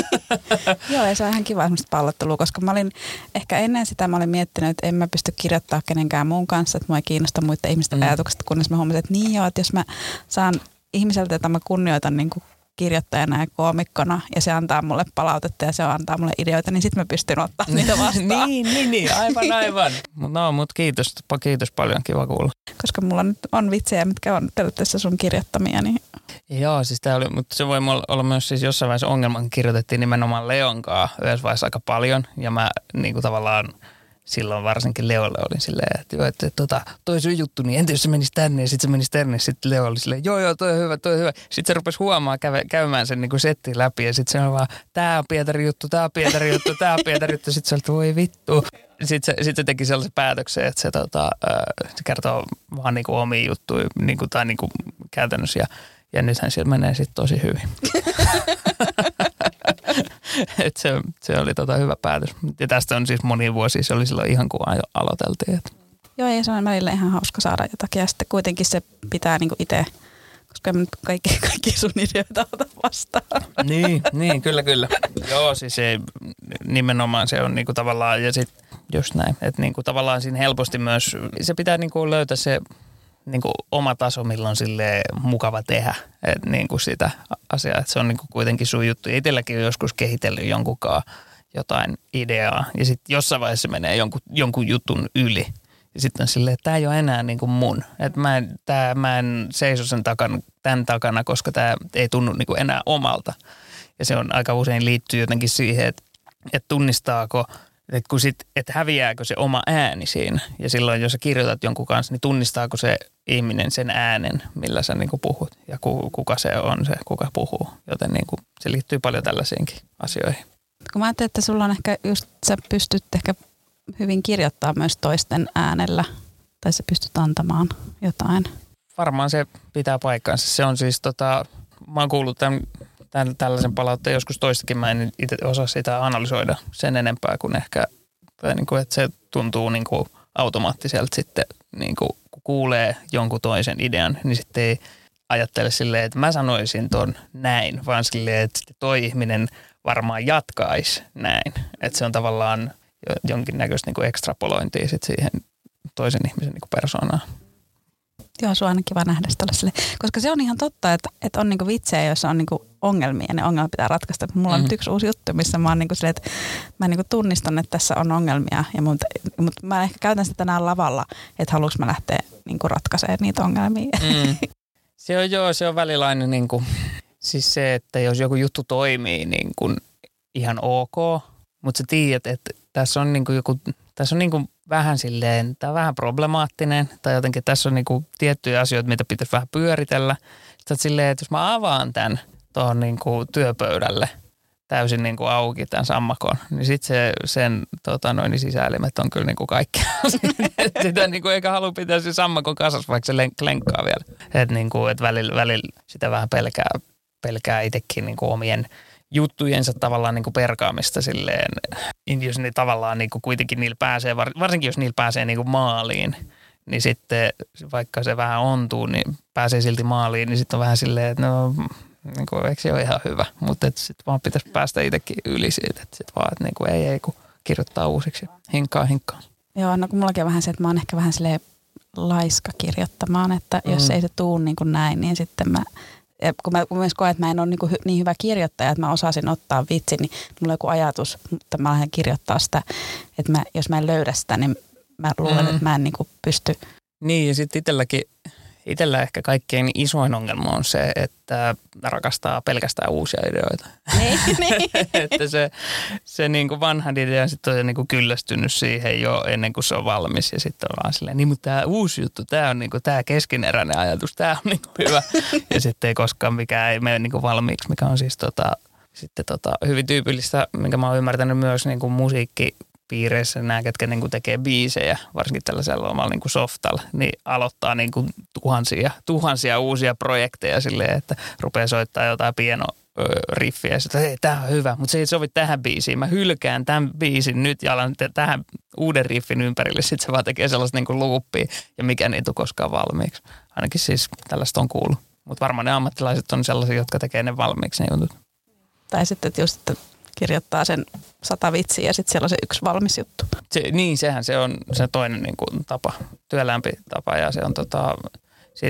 Joo, ja se on ihan kiva semmoista pallottelua, koska mä olin ehkä ennen sitä mä olin miettinyt, että en mä pysty kirjoittamaan kenenkään muun kanssa, että mua ei kiinnosta muiden ihmisten mm. ajatukset, kunnes mä huomasin, että niin joo, että jos mä saan ihmiseltä, jota mä kunnioitan niin kuin kirjoittajana ja koomikkona ja se antaa mulle palautetta ja se antaa mulle ideoita, niin sitten mä pystyn ottaa niitä vastaan. niin, niin, niin, aivan, aivan. no, mutta kiitos, kiitos paljon, kiva kuulla. Koska mulla nyt on vitsejä, mitkä on periaatteessa sun kirjoittamia, niin Joo, siis tämä oli, mutta se voi olla myös siis jossain vaiheessa ongelman, kirjoitettiin nimenomaan Leonkaa yhdessä vaiheessa aika paljon ja mä niin kuin tavallaan – silloin varsinkin Leolle olin silleen, että, joo, että tota, toi sun juttu, niin entä jos se menisi tänne ja sitten se menisi tänne. Sitten Leo oli silleen, joo joo, toi on hyvä, toi on hyvä. Sitten se rupesi huomaa käve, käymään sen niin kuin settiin läpi ja sitten se on vaan, tää on Pietari juttu, tää on Pietari juttu, tää on Pietari juttu. Sitten se oli, voi vittu. Sitten se, sit se teki sellaisen päätöksen, että se, tota, se kertoo vaan niin kuin juttuja niin kuin, tai niin kuin käytännössä ja, ja nythän siellä menee sitten tosi hyvin. Et se, se oli tota hyvä päätös. Ja tästä on siis moni vuosi, se oli silloin ihan kun aloiteltiin. Et. Joo, ja se on välillä ihan hauska saada jotakin. Ja sitten kuitenkin se pitää niinku itse, koska en nyt kaikki, kaikki sun ideoita ota vastaan. Niin, niin, kyllä, kyllä. Joo, siis se, nimenomaan se on niinku tavallaan, ja sitten just näin, että niinku tavallaan siinä helposti myös, se pitää niinku löytää se niin kuin oma taso, milloin sille mukava tehdä et niin kuin sitä asiaa. Että se on niin kuin kuitenkin sun juttu. Itselläkin on joskus kehitellyt jonkunkaan jotain ideaa ja sitten jossain vaiheessa menee jonkun, jonkun jutun yli. Ja sitten on silleen, että tämä ei ole enää niin kuin mun. Että mä en, tää, mä en seiso sen takana, tämän takana, koska tämä ei tunnu niin kuin enää omalta. Ja se on aika usein liittyy jotenkin siihen, että, että tunnistaako – että kun sit, että häviääkö se oma ääni siinä. Ja silloin, jos sä kirjoitat jonkun kanssa, niin tunnistaako se ihminen sen äänen, millä sä niinku puhut. Ja ku, kuka se on se, kuka puhuu. Joten niinku, se liittyy paljon tällaisiinkin asioihin. Kun mä ajattelin, että sulla on ehkä just, sä pystyt ehkä hyvin kirjoittamaan myös toisten äänellä. Tai sä pystyt antamaan jotain. Varmaan se pitää paikkaansa. Se on siis tota, mä oon kuullut tämän tällaisen palautteen joskus toistakin. Mä en itse osaa sitä analysoida sen enempää kuin ehkä, tai niin kuin, että se tuntuu niin kuin automaattiselta sitten, niin kuin, kun kuulee jonkun toisen idean, niin sitten ei ajattele silleen, että mä sanoisin ton näin, vaan silleen, että toi ihminen varmaan jatkaisi näin. Että se on tavallaan jonkinnäköistä niin kuin ekstrapolointia sitten siihen toisen ihmisen niin kuin persoonaan. Joo, se on aina kiva nähdä sille. Koska se on ihan totta, että, että on niinku vitsejä, joissa on niinku ongelmia ja ne ongelmat pitää ratkaista. Mulla on mm. nyt yksi uusi juttu, missä mä, oon niinku sille, että mä niinku tunnistan, että tässä on ongelmia. Ja mun, mutta mä ehkä käytän sitä tänään lavalla, että haluanko mä lähteä niinku ratkaisemaan niitä ongelmia. Mm. Se on joo, se on välillä aina niin kuin, siis se, että jos joku juttu toimii niin kuin ihan ok, mutta sä tiedät, että tässä on niin kuin joku, tässä on niin kuin vähän silleen, tämä on vähän problemaattinen, tai jotenkin tässä on niin kuin tiettyjä asioita, mitä pitäisi vähän pyöritellä. Sitten silleen, että jos mä avaan tämän tuohon niin kuin työpöydälle täysin niin kuin auki tämän sammakon, niin sitten se, sen tota noin, sisäelimet on kyllä niin kuin kaikki. sitä niin kuin eikä halua pitää se sammakon kasassa, vaikka se lenkkaa vielä. Että niin kuin, et välillä, välillä sitä vähän pelkää, pelkää itsekin niin kuin omien juttujensa tavallaan niin kuin perkaamista silleen, jos ne tavallaan niin kuin kuitenkin niillä pääsee, varsinkin jos niillä pääsee niin kuin maaliin, niin sitten vaikka se vähän ontuu, niin pääsee silti maaliin, niin sitten on vähän silleen, että no niin kuin, eikö se ole ihan hyvä, mutta sitten vaan pitäisi päästä itsekin yli siitä, että sitten vaan, että niin kuin, ei, ei, kun kirjoittaa uusiksi, hinkkaa, hinkkaa. Joo, no kun mullakin on vähän se, että mä oon ehkä vähän silleen laiska kirjoittamaan, että jos mm. ei se tuu niin kuin näin, niin sitten mä ja kun mä myös koen, että mä en ole niin, niin hyvä kirjoittaja, että mä osasin ottaa vitsin, niin mulla on joku ajatus, mutta mä lähden kirjoittaa sitä, että mä, jos mä en löydä sitä, niin mä luulen, mm. että mä en niin kuin pysty. Niin ja sitten itselläkin Itellä ehkä kaikkein isoin ongelma on se, että rakastaa pelkästään uusia ideoita. Niin, niin. että se, se niin kuin vanha idea sitten on niin kuin kyllästynyt siihen jo ennen kuin se on valmis. Ja sitten on vaan silleen, niin mutta tämä uusi juttu, tämä on niin kuin, tämä keskineräinen ajatus, tämä on niin kuin hyvä. ja sitten ei koskaan mikään ei mene niin kuin valmiiksi, mikä on siis tota, sitten tota, hyvin tyypillistä, minkä mä oon ymmärtänyt myös niin kuin musiikki piireissä nämä, ketkä niin kuin tekee biisejä, varsinkin tällaisella omalla niin kuin softalla, niin aloittaa niin kuin tuhansia, tuhansia uusia projekteja silleen, että rupeaa soittaa jotain pieno riffiä ja sitten, että tämä on hyvä, mutta se ei sovi tähän biisiin. Mä hylkään tämän biisin nyt ja alan tähän uuden riffin ympärille. Sitten se vaan tekee sellaista niin loopia ja mikä ei tule koskaan valmiiksi. Ainakin siis tällaista on kuullut. Mutta varmaan ne ammattilaiset on sellaisia, jotka tekee ne valmiiksi ne jutut. Tai sitten, että just että kirjoittaa sen sata vitsiä ja sitten siellä on se yksi valmis juttu. Se, niin, sehän se on se toinen niin kuin, tapa, työlämpi tapa ja se on tota,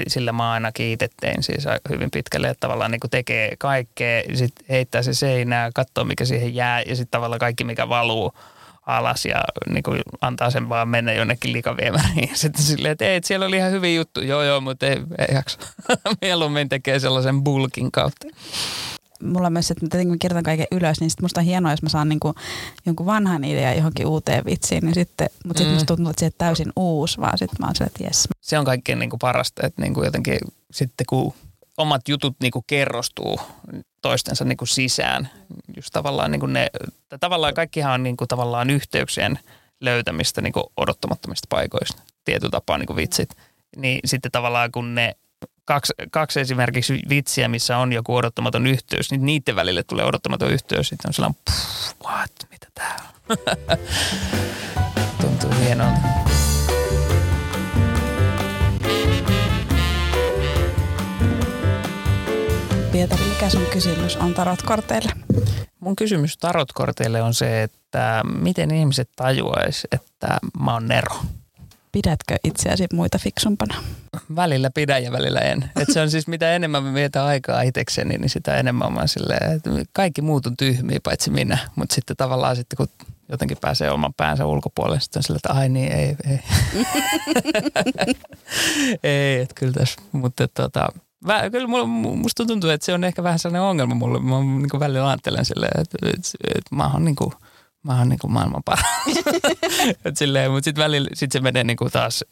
sillä mä aina kiitettein siis hyvin pitkälle, että tavallaan niin kuin tekee kaikkea, sitten heittää se seinää, katsoo mikä siihen jää ja sitten tavallaan kaikki mikä valuu alas ja niin kuin antaa sen vaan mennä jonnekin likaviemäriin. Ja sitten silleen, että ei, siellä oli ihan hyvin juttu. Joo, joo, mutta ei, ei jaksa. Mieluummin tekee sellaisen bulkin kautta mulla on myös, että tietenkin mä kirjoitan kaiken ylös, niin sitten musta on hienoa, jos mä saan niinku jonkun vanhan idean johonkin uuteen vitsiin, niin sitten, mutta sitten mm. musta tuntuu, että se on täysin uusi, vaan sitten mä oon sille, että jes. Se on kaikkein niinku parasta, että niinku jotenkin sitten kun omat jutut niinku kerrostuu toistensa niinku sisään, just tavallaan niinku ne, tavallaan kaikkihan on niinku tavallaan yhteyksien löytämistä niinku odottamattomista paikoista, tietyllä tapaa niinku vitsit. Niin sitten tavallaan kun ne kaksi, kaksi esimerkiksi vitsiä, missä on joku odottamaton yhteys, niin niiden välille tulee odottamaton yhteys. Sitten on sellainen, pff, what, mitä tää on? Tuntuu hienolta. Pietari, mikä sun kysymys on tarotkorteille? Mun kysymys tarotkorteille on se, että miten ihmiset tajuaisi, että mä oon Nero? Pidätkö itseäsi muita fiksumpana? Välillä pidän ja välillä en. Et se on siis mitä enemmän mä vietän aikaa itsekseni, niin sitä enemmän mä silleen, että kaikki muut on tyhmiä paitsi minä. Mutta sitten tavallaan sitten kun jotenkin pääsee oman päänsä ulkopuolelle, sitten on silleen, että ai niin, ei, ei. ei, että kyllä tässä, mutta tota, Vä, kyllä mulla, musta tuntuu, että se on ehkä vähän sellainen ongelma mulle. Mä niin välillä ajattelen silleen, että, että, että mä oon niin kuin – mä oon niinku maailman paras. silleen, mutta sitten välillä sit se menee niinku taas,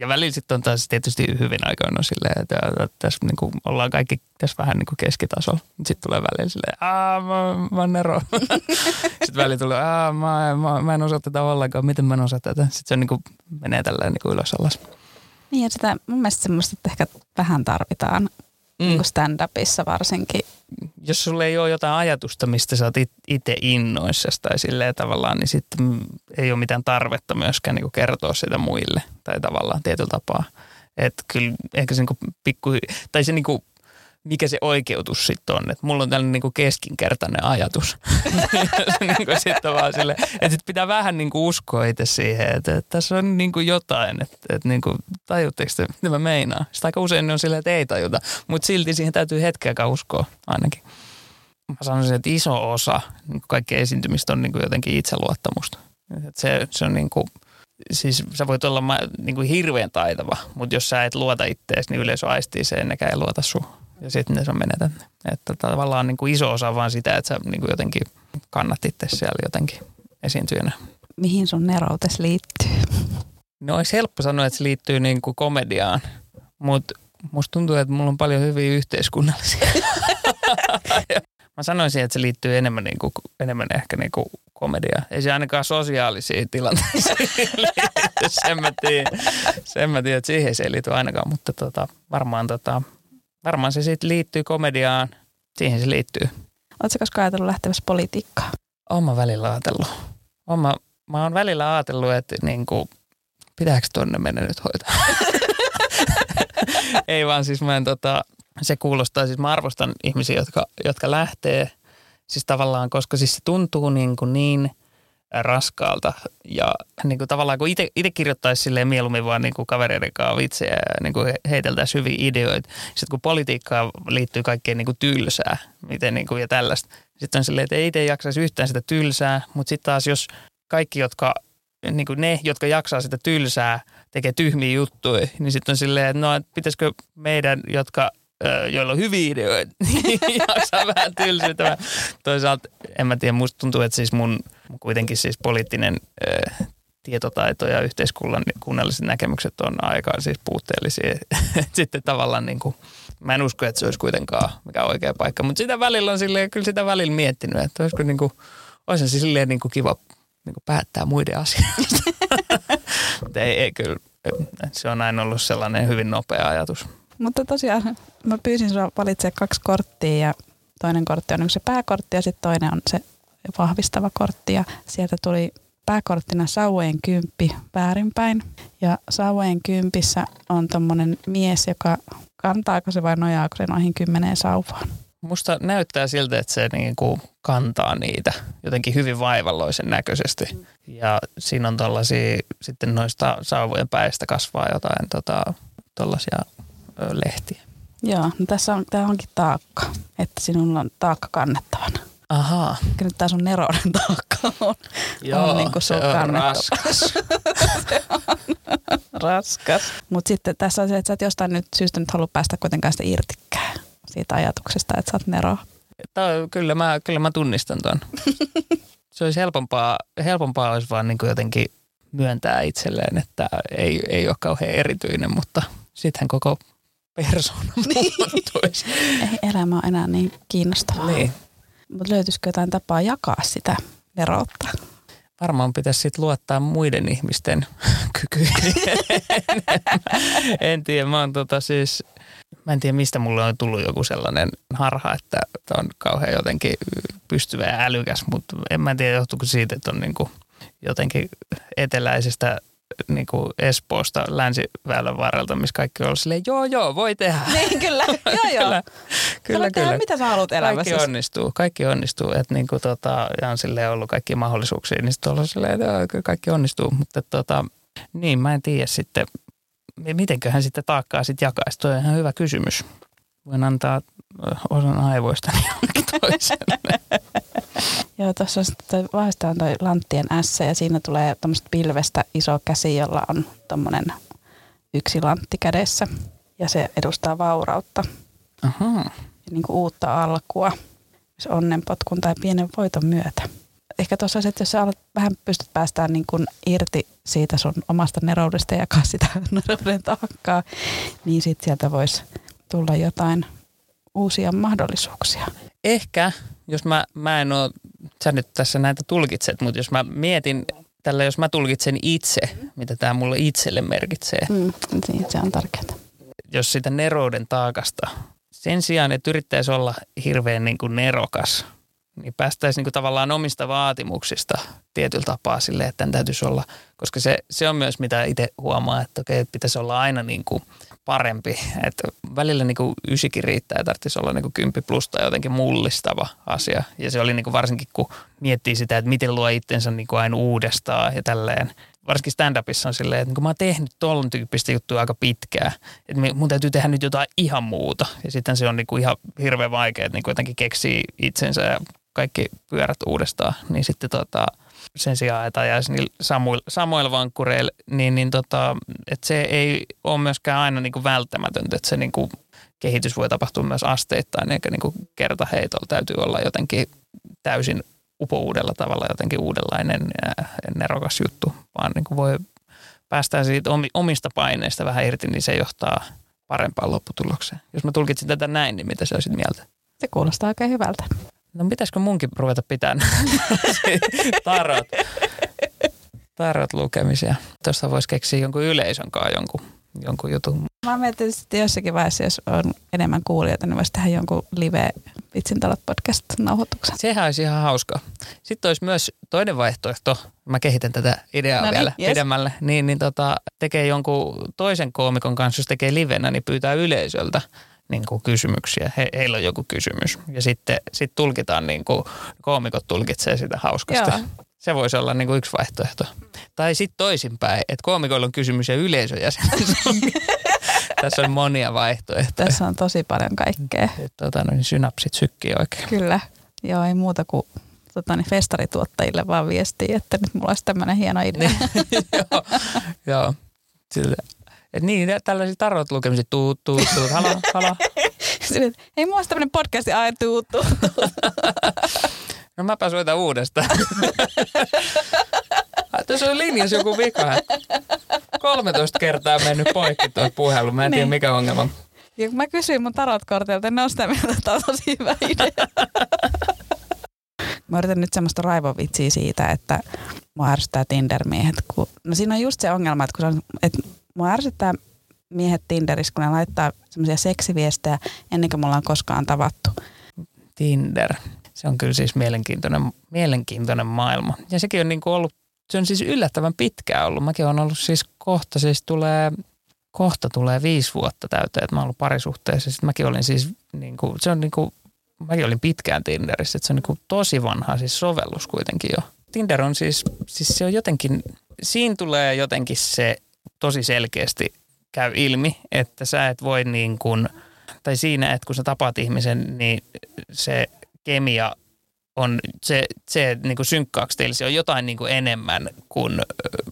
ja välillä sitten on taas tietysti hyvin aikoina silleen, että, että tässä niinku ollaan kaikki tässä vähän niinku keskitasolla. Sitten tulee välillä silleen, aah mä, mä oon Nero. sitten välillä tulee, aah mä, mä, mä, en osaa tätä ollenkaan, miten mä en osaa tätä. Sitten se niinku menee tälleen niinku ylös alas. Niin ja sitä mun mielestä semmoista että ehkä vähän tarvitaan mm. niin stand-upissa varsinkin. Jos sulla ei ole jotain ajatusta, mistä sä oot itse innoissasi tai silleen tavallaan, niin sitten ei ole mitään tarvetta myöskään niin kertoa sitä muille tai tavallaan tietyllä tapaa. Että kyllä ehkä se niin pikku, tai se niin mikä se oikeutus sitten on. Että mulla on tällainen niinku keskinkertainen ajatus. niinku sitten vaan sille, että sit pitää vähän niinku uskoa itse siihen, että, että tässä on niinku jotain, että, että niinku, tajutteko te, mitä mä meinaan. Sitä aika usein on silleen, että ei tajuta, mutta silti siihen täytyy hetkeäkään uskoa ainakin. Mä sanoisin, että iso osa niin kaikkea esiintymistä on niinku jotenkin itseluottamusta. Et se, se on niinku, siis sä voit olla niin kuin hirveän taitava, mutta jos sä et luota ittees, niin yleisö aistii sen, nekä ei luota sun. Ja sitten ne sä menetät. Että tavallaan niin kuin iso osa vaan sitä, että sä niin kuin jotenkin kannat itse siellä jotenkin esiintyjänä. Mihin sun neroutes liittyy? No olisi helppo sanoa, että se liittyy niin kuin komediaan, mutta musta tuntuu, että mulla on paljon hyviä yhteiskunnallisia. Mä sanoisin, että se liittyy enemmän, niin kuin, enemmän ehkä niin kuin komediaan. Ei se ainakaan sosiaalisiin tilanteisiin liity. Sen mä tiedän, sen mä tiedän että siihen se ei liity ainakaan, mutta tota, varmaan, tota, varmaan se sitten liittyy komediaan. Siihen se liittyy. Oletko koskaan ajatellut lähtevässä politiikkaan? Oon mä välillä ajatellut. Oon mä, mä oon välillä ajatellut, että niin kuin, pitääkö tonne mennä nyt hoitaa. Ei vaan siis mä en tota, se kuulostaa, siis mä arvostan ihmisiä, jotka, jotka lähtee, siis tavallaan, koska siis se tuntuu niin, kuin niin raskaalta ja niin kuin tavallaan kun itse kirjoittaisi silleen mieluummin vaan niin kuin kavereiden kanssa vitsejä ja niin kuin heiteltäisiin hyviä ideoita. Sitten kun politiikkaan liittyy kaikkeen niin kuin tylsää miten niin kuin, ja tällaista, sitten on silleen, että ei itse jaksaisi yhtään sitä tylsää, mutta sitten taas jos kaikki, jotka niin kuin ne, jotka jaksaa sitä tylsää, tekee tyhmiä juttuja, niin sitten on silleen, että no, pitäisikö meidän, jotka joilla on hyviä ideoita, jaksaa vähän tylsytä. Toisaalta, en mä tiedä, musta tuntuu, että siis mun kuitenkin siis poliittinen äh, tietotaito ja yhteiskunnalliset näkemykset on aika siis puutteellisia. Sitten tavallaan niin kuin, mä en usko, että se olisi kuitenkaan mikä oikea paikka, mutta sitä välillä on silleen, kyllä sitä välillä miettinyt, että olisiko niin kuin, olisi se silleen niin kuin kiva niin kuin päättää muiden asioista. ei, ei kyllä, se on aina ollut sellainen hyvin nopea ajatus. Mutta tosiaan mä pyysin sinua valitsemaan kaksi korttia ja toinen kortti on se pääkortti ja sitten toinen on se vahvistava kortti. Ja sieltä tuli pääkorttina sauvojen kymppi väärinpäin. Ja sauvojen kympissä on tommonen mies, joka kantaako se vai nojaako se noihin kymmeneen sauvaan? Musta näyttää siltä, että se niinku kantaa niitä jotenkin hyvin vaivalloisen näköisesti. Ja siinä on tällaisia, sitten noista sauvojen päistä kasvaa jotain tota, tollaisia lehtiä. Joo, no tässä on, tämä onkin taakka, että sinulla on taakka kannettavana. Ahaa. Kyllä tämä sun nerouden taakka on, Joo, on niin kuin se on raskas. se on raskas. Mutta sitten tässä on se, että sä et jostain nyt syystä nyt halua päästä kuitenkaan sitä irtikään siitä ajatuksesta, että sä oot nero. Tämä, kyllä, mä, kyllä mä tunnistan tuon. se olisi helpompaa, helpompaa olisi vaan niin kuin jotenkin myöntää itselleen, että ei, ei ole kauhean erityinen, mutta sittenhän koko persoona niin. Ei elämä ole enää niin kiinnostavaa. Niin. Mutta löytyisikö jotain tapaa jakaa sitä neroutta? Varmaan pitäisi sitten luottaa muiden ihmisten kykyihin. en tiedä, mä oon tota siis, mä en tiedä mistä mulle on tullut joku sellainen harha, että on kauhean jotenkin pystyvä ja älykäs, mutta en mä tiedä johtuuko siitä, että on niinku jotenkin eteläisestä niin kuin Espoosta länsiväylän varrelta, missä kaikki on silleen, joo joo, voi tehdä. Niin, kyllä, joo joo. kyllä, kyllä, kyllä. mitä sä haluat elämässä. Kaikki onnistuu, kaikki onnistuu. Että niin kuin tota, ja on silleen ollut kaikki mahdollisuuksia, niin sitten on silleen, että joo, kyllä kaikki onnistuu. Mutta tota, niin, mä en tiedä sitten, mitenköhän sitten taakkaa sitten jakaisi. Tuo on ihan hyvä kysymys. Voin antaa osan aivoista jollekin toiselle. Joo, tuossa on sitten vahvistetaan toi lanttien S ja siinä tulee tuommoista pilvestä iso käsi, jolla on tuommoinen yksi lantti kädessä ja se edustaa vaurautta. Aha. Ja niin kuin uutta alkua, onnenpotkun tai pienen voiton myötä. Ehkä tuossa että jos sä alat, vähän pystyt päästään niin kuin irti siitä sun omasta neroudesta ja jakaa sitä nerouden taakkaa, niin sitten sieltä voisi tulla jotain uusia mahdollisuuksia. Ehkä, jos mä, mä en ole, sä nyt tässä näitä tulkitset, mutta jos mä mietin tällä, jos mä tulkitsen itse, mitä tämä mulle itselle merkitsee. Mm, niin, se on tärkeää. Jos sitä nerouden taakasta, sen sijaan, että yrittäisi olla hirveän niin kuin nerokas, niin päästäisiin niin kuin tavallaan omista vaatimuksista tietyllä tapaa sille, että tämän täytyisi olla, koska se, se on myös mitä itse huomaa, että okei, pitäisi olla aina niin kuin parempi. Että välillä niin kuin ysikin riittää ja tarvitsisi olla niin kuin kymppi plus tai jotenkin mullistava asia. Ja se oli niin kuin varsinkin, kun miettii sitä, että miten luo itsensä niin kuin aina uudestaan ja tälleen. Varsinkin stand-upissa on silleen, että kun mä oon tehnyt tuollainen tyyppistä juttua aika pitkään, että mun täytyy tehdä nyt jotain ihan muuta. Ja sitten se on niin kuin ihan hirveän vaikea, että niin kuin jotenkin keksii itsensä ja kaikki pyörät uudestaan. Niin sitten tota, sen sijaan, että ajaisi niillä samoilla, samoilla vankkureilla, niin, niin tota, että se ei ole myöskään aina niin kuin välttämätöntä, että se niin kuin kehitys voi tapahtua myös asteittain, eikä niin kuin kertaheitolla täytyy olla jotenkin täysin upouudella tavalla jotenkin uudenlainen nerokas juttu, vaan niin kuin voi päästään siitä omista paineista vähän irti, niin se johtaa parempaan lopputulokseen. Jos mä tulkitsin tätä näin, niin mitä sä olisit mieltä? Se kuulostaa oikein hyvältä. No pitäisikö munkin ruveta pitämään tarot, tarot lukemisia? Tuosta voisi keksiä jonkun yleisön kanssa jonkun, jonkun jutun. Mä mietin, että jossakin vaiheessa, jos on enemmän kuulijoita, niin voisi tehdä jonkun live Vitsintalot podcast-nauhoituksen. Sehän olisi ihan hauska. Sitten olisi myös toinen vaihtoehto, mä kehitän tätä ideaa no niin, vielä yes. pidemmälle, niin, niin tota, tekee jonkun toisen koomikon kanssa, jos tekee livenä, niin pyytää yleisöltä niin kuin kysymyksiä. He, heillä on joku kysymys. Ja sitten sit tulkitaan, niin kuin, koomikot tulkitsee sitä hauskasti. Joo. Se voisi olla niin kuin yksi vaihtoehto. Tai sitten toisinpäin, että koomikoilla on kysymys ja yleisö Tässä on monia vaihtoehtoja. Tässä on tosi paljon kaikkea. Tota, no, niin synapsit sykkii oikein. Kyllä. Joo, ei muuta kuin tota, niin festarituottajille vaan viestiä, että nyt mulla olisi tämmöinen hieno idea. joo, joo. Sillä, et niin, tällaisia tarot lukemisia, tuu, tuu, tuu, halo, halo. Sille, ei mulla tämmöinen podcast, ai tuu, tuu, tuu. no mäpä soitan uudestaan. Tässä on linjassa joku vika. 13 kertaa mennyt poikki tuo puhelu. Mä en niin. tiedä mikä ongelma. Ja kun mä kysyin mun tarotkortilta, ne on sitä mieltä, että tämä on tosi hyvä idea. mä yritän nyt semmoista raivovitsiä siitä, että mua ärsyttää Tinder-miehet. Kun, no siinä on just se ongelma, että, kun se on, että mua ärsyttää miehet Tinderissä, kun ne laittaa semmoisia seksiviestejä ennen kuin mulla on koskaan tavattu. Tinder. Se on kyllä siis mielenkiintoinen, mielenkiintoinen maailma. Ja sekin on niin kuin ollut se on siis yllättävän pitkään ollut. Mäkin olen ollut siis kohta, siis tulee, kohta tulee viisi vuotta täyteen, että mä oon ollut parisuhteessa. Sitten mäkin olin siis, niin kuin, se on niin kuin, mäkin olin pitkään Tinderissä, että se on niin kuin tosi vanha siis sovellus kuitenkin jo. Tinder on siis, siis se on jotenkin, siinä tulee jotenkin se tosi selkeästi käy ilmi, että sä et voi niin kuin, tai siinä, että kun sä tapaat ihmisen, niin se kemia on se, se niin kuin synkkaaksi teille, se on jotain niin kuin enemmän kuin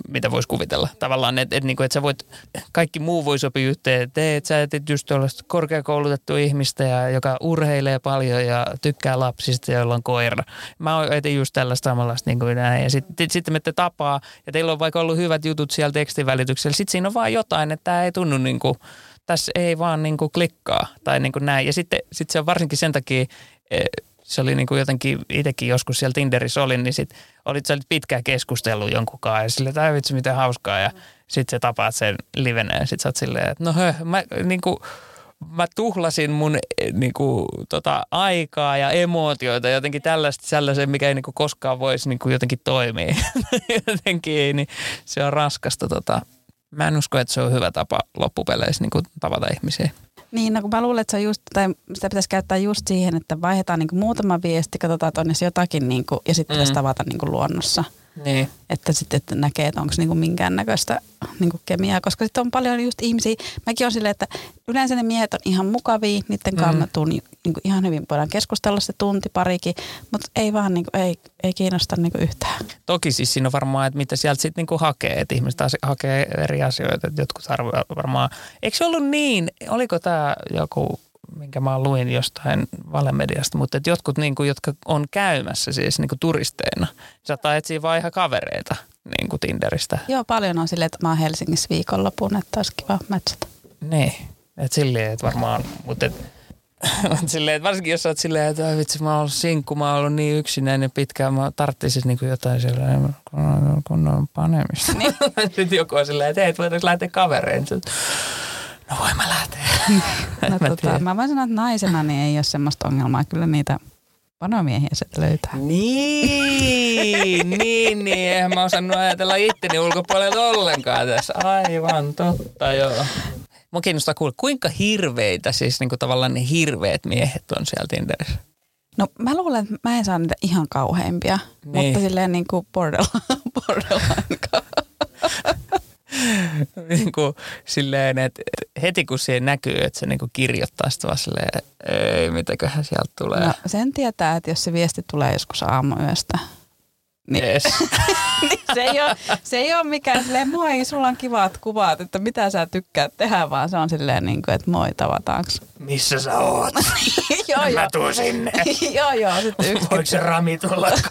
mitä voisi kuvitella. Tavallaan, että et, niin että sä voit, kaikki muu voi sopia yhteen, että et, sä et just olla korkeakoulutettu ihmistä, ja, joka urheilee paljon ja tykkää lapsista, joilla on koira. Mä oon etin just tällaista samanlaista niin kuin näin. Ja sitten sit me te tapaa, ja teillä on vaikka ollut hyvät jutut siellä tekstin välityksellä, sitten siinä on vaan jotain, että tämä ei tunnu niin kuin, tässä ei vaan niin kuin klikkaa tai niin kuin näin. Ja sitten sit se on varsinkin sen takia, se oli niin kuin jotenkin, itsekin joskus siellä Tinderissä olin, niin sit olit sä pitkään keskustellut jonkun kanssa ja sille, että vitsi miten hauskaa ja sitten se tapaat sen livenä ja sitten sä oot silleen, että no hö, mä niin kuin, mä tuhlasin mun niin kuin, tota, aikaa ja emootioita jotenkin tällaista sellaisen, mikä ei niin kuin, koskaan voisi niin kuin, jotenkin toimia. jotenkin ei, niin se on raskasta. Tota. Mä en usko, että se on hyvä tapa loppupeleissä niin kuin, tavata ihmisiä. Niin, no kun mä luulen, että se on just, tai sitä pitäisi käyttää just siihen, että vaihdetaan niin muutama viesti, katsotaan, että on jotakin niin kuin, ja sitten mm. pitäisi tavata niin kuin luonnossa. Niin. Että sitten että näkee, että onko niinku minkäännäköistä niinku kemiaa, koska sitten on paljon just ihmisiä. Mäkin on silleen, että yleensä ne miehet on ihan mukavia, niiden kanssa mm. tuun, niinku ihan hyvin voidaan keskustella se tunti parikin, mutta ei vaan niinku, ei, ei kiinnosta niinku yhtään. Toki siis siinä on varmaan, että mitä sieltä sitten niinku hakee, että ihmiset hakee eri asioita, että jotkut varmaan, eikö se ollut niin, oliko tämä joku minkä mä luin jostain valemediasta, mutta että jotkut, niin kuin, jotka on käymässä siis niin kuin turisteina, saattaa etsiä vaan ihan kavereita niin kuin Tinderistä. Joo, paljon on silleen, että mä oon Helsingissä viikonlopun, että olisi kiva matchata. Niin, että silleen, että varmaan, mutta et, silleen, että varsinkin jos sä oot silleen, että vitsi, mä oon ollut sinkku, mä oon ollut niin yksinäinen pitkään, mä tarttisin niin jotain silleen, kun on panemista. Niin. Sitten joku on silleen, että hei, voitaisiin lähteä kavereen no voi mä lähteä. no, mä, tota, mä voin sanoa, että naisena niin ei ole semmoista ongelmaa. Kyllä niitä panomiehiä sieltä löytää. Niin, niin, niin. Eihän mä osannut ajatella itteni ulkopuolelta ollenkaan tässä. Aivan totta, joo. Mua kiinnostaa kuulla, kuinka hirveitä, siis niin kuin tavallaan ne hirveät miehet on siellä Tinderissä? No mä luulen, että mä en saa niitä ihan kauheimpia, niin. mutta silleen niin kuin borderline, borderline niin kuin, silleen, että heti kun siihen näkyy, että se niin kuin kirjoittaa sitä vaan silleen, ei, mitäköhän sieltä tulee. No, sen tietää, että jos se viesti tulee joskus aamuyöstä, Niin. Yes. niin se, ei ole, se ei ole mikään silleen, moi, sulla on kivat kuvat, että mitä sä tykkäät tehdä, vaan se on silleen, niin kuin, että moi, tavataanko. Missä sä oot? joo, joo. Mä tuun sinne. joo, joo. Sitten yksi, Voiko se Rami tulla kanssa?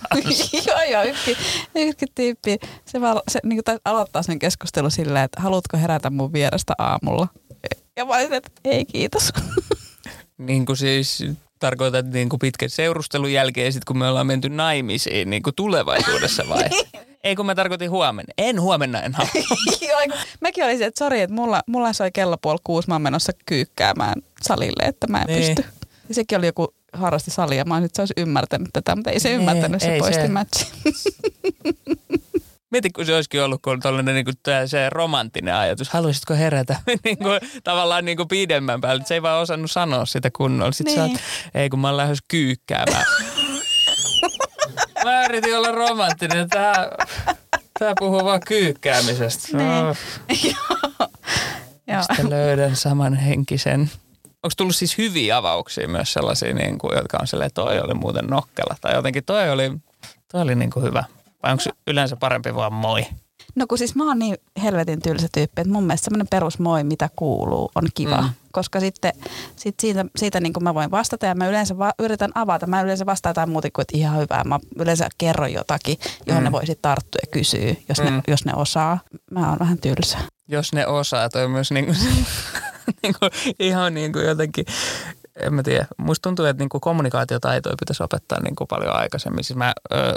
joo, joo. Yksi, yksi tyyppi, se, val, se niin kuin aloittaa sen keskustelun silleen, että haluatko herätä mun vierestä aamulla? Ja mä olisin, että ei kiitos. niin kuin siis tarkoitat niin kuin pitkän seurustelun jälkeen, sit kun me ollaan menty naimisiin niin kuin tulevaisuudessa vai? Ei kun mä tarkoitin huomenna. En huomenna en halua. Joo, kun Mäkin olisin, että sori, että mulla, mulla soi kello puoli kuusi, mä oon menossa kyykkäämään salille, että mä en Niin. pysty. Ja sekin oli joku harrasti salia, mä olisin, että se olisi ymmärtänyt tätä, mutta ei se Ei, ymmärtänyt, se ei poisti se. matchi. Mieti, kun se olisikin ollut kun tollainen niin kuin tää, se romanttinen ajatus. Haluaisitko herätä niin kuin, tavallaan niin kuin pidemmän päälle. Se ei vaan osannut sanoa sitä kunnolla. Sitten niin. Niin. sä oot, ei kun mä oon lähes kyykkäämään. mä yritin olla romanttinen. Tää, tää puhuu vaan kyykkäämisestä. Niin. Joo. Sitten löydän samanhenkisen. Onko tullut siis hyviä avauksia myös sellaisia, niin kuin, jotka on silleen, toi oli muuten nokkela. Tai jotenkin toi oli, toi oli niin kuin hyvä. Vai onko yleensä parempi vaan moi? No kun siis mä oon niin helvetin tylsä tyyppi, että mun mielestä semmoinen perusmoi, mitä kuuluu, on kiva. Mm. Koska sitten sit siitä, siitä niin kuin mä voin vastata ja mä yleensä va- yritän avata. Mä yleensä vastaan jotain muuta kuin, että ihan hyvää. Mä yleensä kerron jotakin, johon Mm. ne voisit tarttua ja kysyä, jos, mm. Ne, jos ne osaa. Mä oon vähän tylsä. jos ne osaa, toi on myös niinku, niinku, ihan niinku jotenkin, en mä tiedä. Musta tuntuu, että niinku kommunikaatiotaitoja pitäisi opettaa niinku paljon aikaisemmin. Siis mä, öö,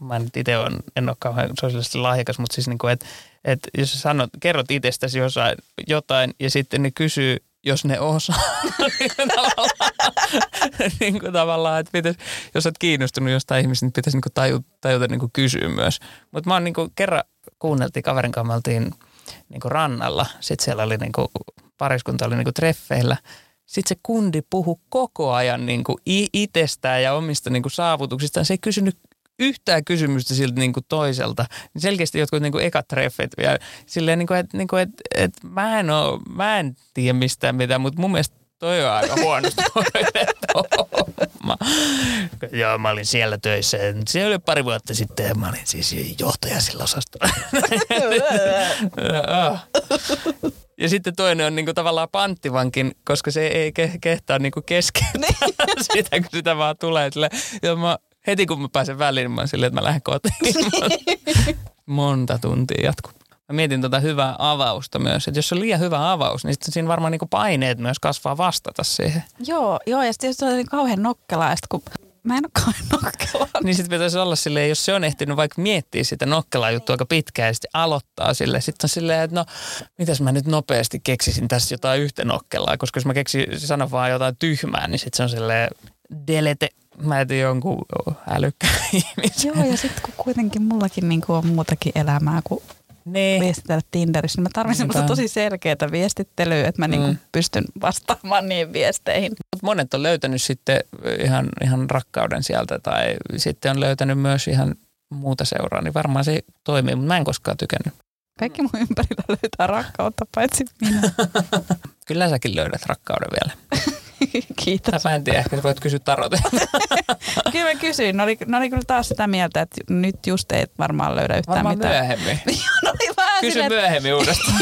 mä nyt itse on, en ole kauhean sosiaalisesti lahjakas, mutta siis niinku, että et jos sä sanot, kerrot itsestäsi jossain, jotain ja sitten ne kysyy, jos ne osaa. niin tavallaan, niin kuin tavallaan että pitäisi, jos olet kiinnostunut jostain ihmistä, niin pitäisi niin tajuta, tajuta niin kysyä myös. Mutta mä oon niin kerran kuunneltiin, kaverin kanssa me niin rannalla. Sitten siellä oli niin kuin, pariskunta oli niin treffeillä. Sitten se kundi puhu koko ajan niin kuin itsestään ja omista niin kuin saavutuksistaan. Se ei kysynyt yhtään kysymystä siltä niin kuin toiselta. Niin Selkeästi jotkut niin kuin ekat treffit vielä. Silleen, niin kuin, että, niin kuin, että, että mä, en oo, mä en tiedä mistään mitään, mutta mun mielestä toi on aika huonosti homma. Joo, mä olin siellä töissä. Se oli pari vuotta sitten ja mä olin siis johtaja sillä osastolla. Ja sitten toinen on niinku tavallaan panttivankin, koska se ei ke- kehtaa niinku keskeyttää sitä, kun sitä vaan tulee. Sille, ja mä, heti kun mä pääsen väliin, mä silleen, että mä lähden kotiin. Monta tuntia jatkuu. Mä mietin tota hyvää avausta myös, että jos on liian hyvä avaus, niin sitten siinä varmaan niinku paineet myös kasvaa vastata siihen. Joo, joo, ja sitten se on niin kauhean nokkelaa, sit kun mä en ole kauhean nokkelaa. Niin sitten pitäisi olla silleen, jos se on ehtinyt vaikka miettiä sitä nokkelaa juttua aika pitkään ja sitten aloittaa sille. Sitten on silleen, että no, mitäs mä nyt nopeasti keksisin tässä jotain yhtä nokkelaa, koska jos mä keksin sanon vaan jotain tyhmää, niin sitten se on silleen, delete, mä etin jonkun älykkään ihmisen. Joo, ja sitten kun kuitenkin mullakin niin on muutakin elämää kuin Niin. viestitellä Tinderissä, niin mä tarvitsen semmoista tosi selkeää viestittelyä, että mä niin Mm. pystyn vastaamaan niihin viesteihin. Mut monet on löytänyt sitten ihan, ihan rakkauden sieltä tai sitten on löytänyt myös ihan muuta seuraa, niin varmaan se toimii, mutta mä en koskaan tykännyt. Kaikki mun ympärillä löytää rakkautta, paitsi minä. Kyllä säkin löydät rakkauden vielä. Kiitos. Mä en tiedä, ehkä voit kysyä tarotin. Kyllä mä kysyin. Ne oli, ne oli kyllä taas sitä mieltä, että nyt just ei varmaan löydä yhtään Varmaan mitään. myöhemmin. oli vähän Kysy silleen, että- myöhemmin uudestaan.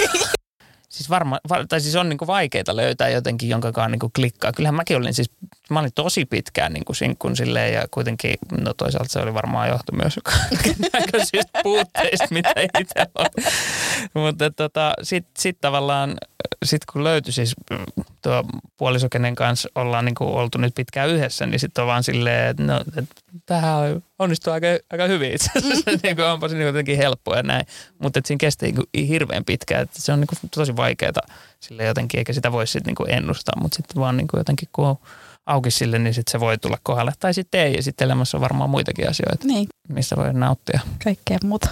siis varma, va, tai siis on niinku vaikeita löytää jotenkin, jonka niinku klikkaa. Kyllähän mäkin olin siis, mä olin tosi pitkään niinku sinkkun silleen ja kuitenkin, no toisaalta se oli varmaan johtu myös näköisistä puutteista, mitä itse on. Mutta tota, sitten sit tavallaan, sit kun löytyi siis tuo puoliso, kenen kanssa ollaan niinku oltu nyt pitkään yhdessä, niin sitten on vaan silleen, että no, et, tämähän onnistuu aika, aika hyvin itse asiassa. niin kuin onpa se niin jotenkin helppoa ja näin. Mutta siinä kesti niin kuin hirveän pitkään. Että se on niin kuin tosi vaikeaa sille jotenkin, eikä sitä voi sitten niin kuin ennustaa. Mutta sitten vaan niin kuin jotenkin kun on auki sille, niin sitten se voi tulla kohdalle. Tai sitten ei. Ja sitten elämässä on varmaan muitakin asioita, Niin, mistä voi nauttia. kaikkea muuta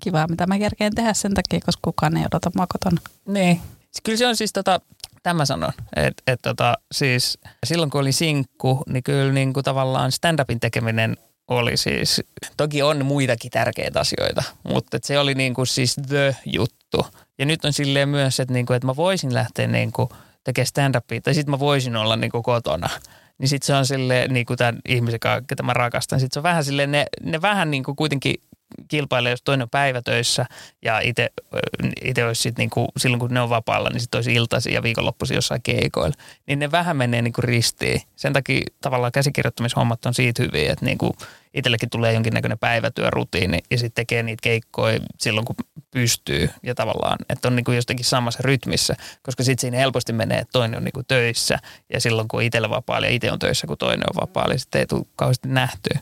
kivaa, mitä mä kerkeen tehdä sen takia, koska kukaan ei odota mua kotona. Niin. Kyllä se on siis tota, tämä sanon, että et tota, siis silloin kun oli sinkku, niin kyllä niin kuin tavallaan stand-upin tekeminen oli siis, toki on muitakin tärkeitä asioita, mutta se oli niin kuin siis the juttu. Ja nyt on silleen myös, että, niin kuin, että mä voisin lähteä niin kuin tekemään stand-upia, tai sitten mä voisin olla niin kuin kotona. niin sitten se on silleen, niin kuin tämän ihmisen kanssa, ketä mä rakastan, sitten se on vähän silleen, ne, ne vähän niin kuin kuitenkin kilpailee, jos toinen on päivätöissä ja itse olisi sitten niinku, silloin kun ne on vapaalla, niin sitten olisi iltaisin ja viikonloppuisin jossain keikoilla. Niin ne vähän menee niinku ristiin. Sen takia tavallaan käsikirjoittamishommat on siitä hyviä, että niinku itsellekin tulee jonkinnäköinen päivätyörutiini ja sitten tekee niitä keikkoja silloin kun pystyy ja tavallaan, että on niinku jostakin samassa rytmissä, koska sitten siinä helposti menee, että toinen on niinku töissä ja silloin kun itsellä vapaalla ja itse on töissä, kun toinen on vapaalla, niin sitten ei tule kauheasti nähtyä.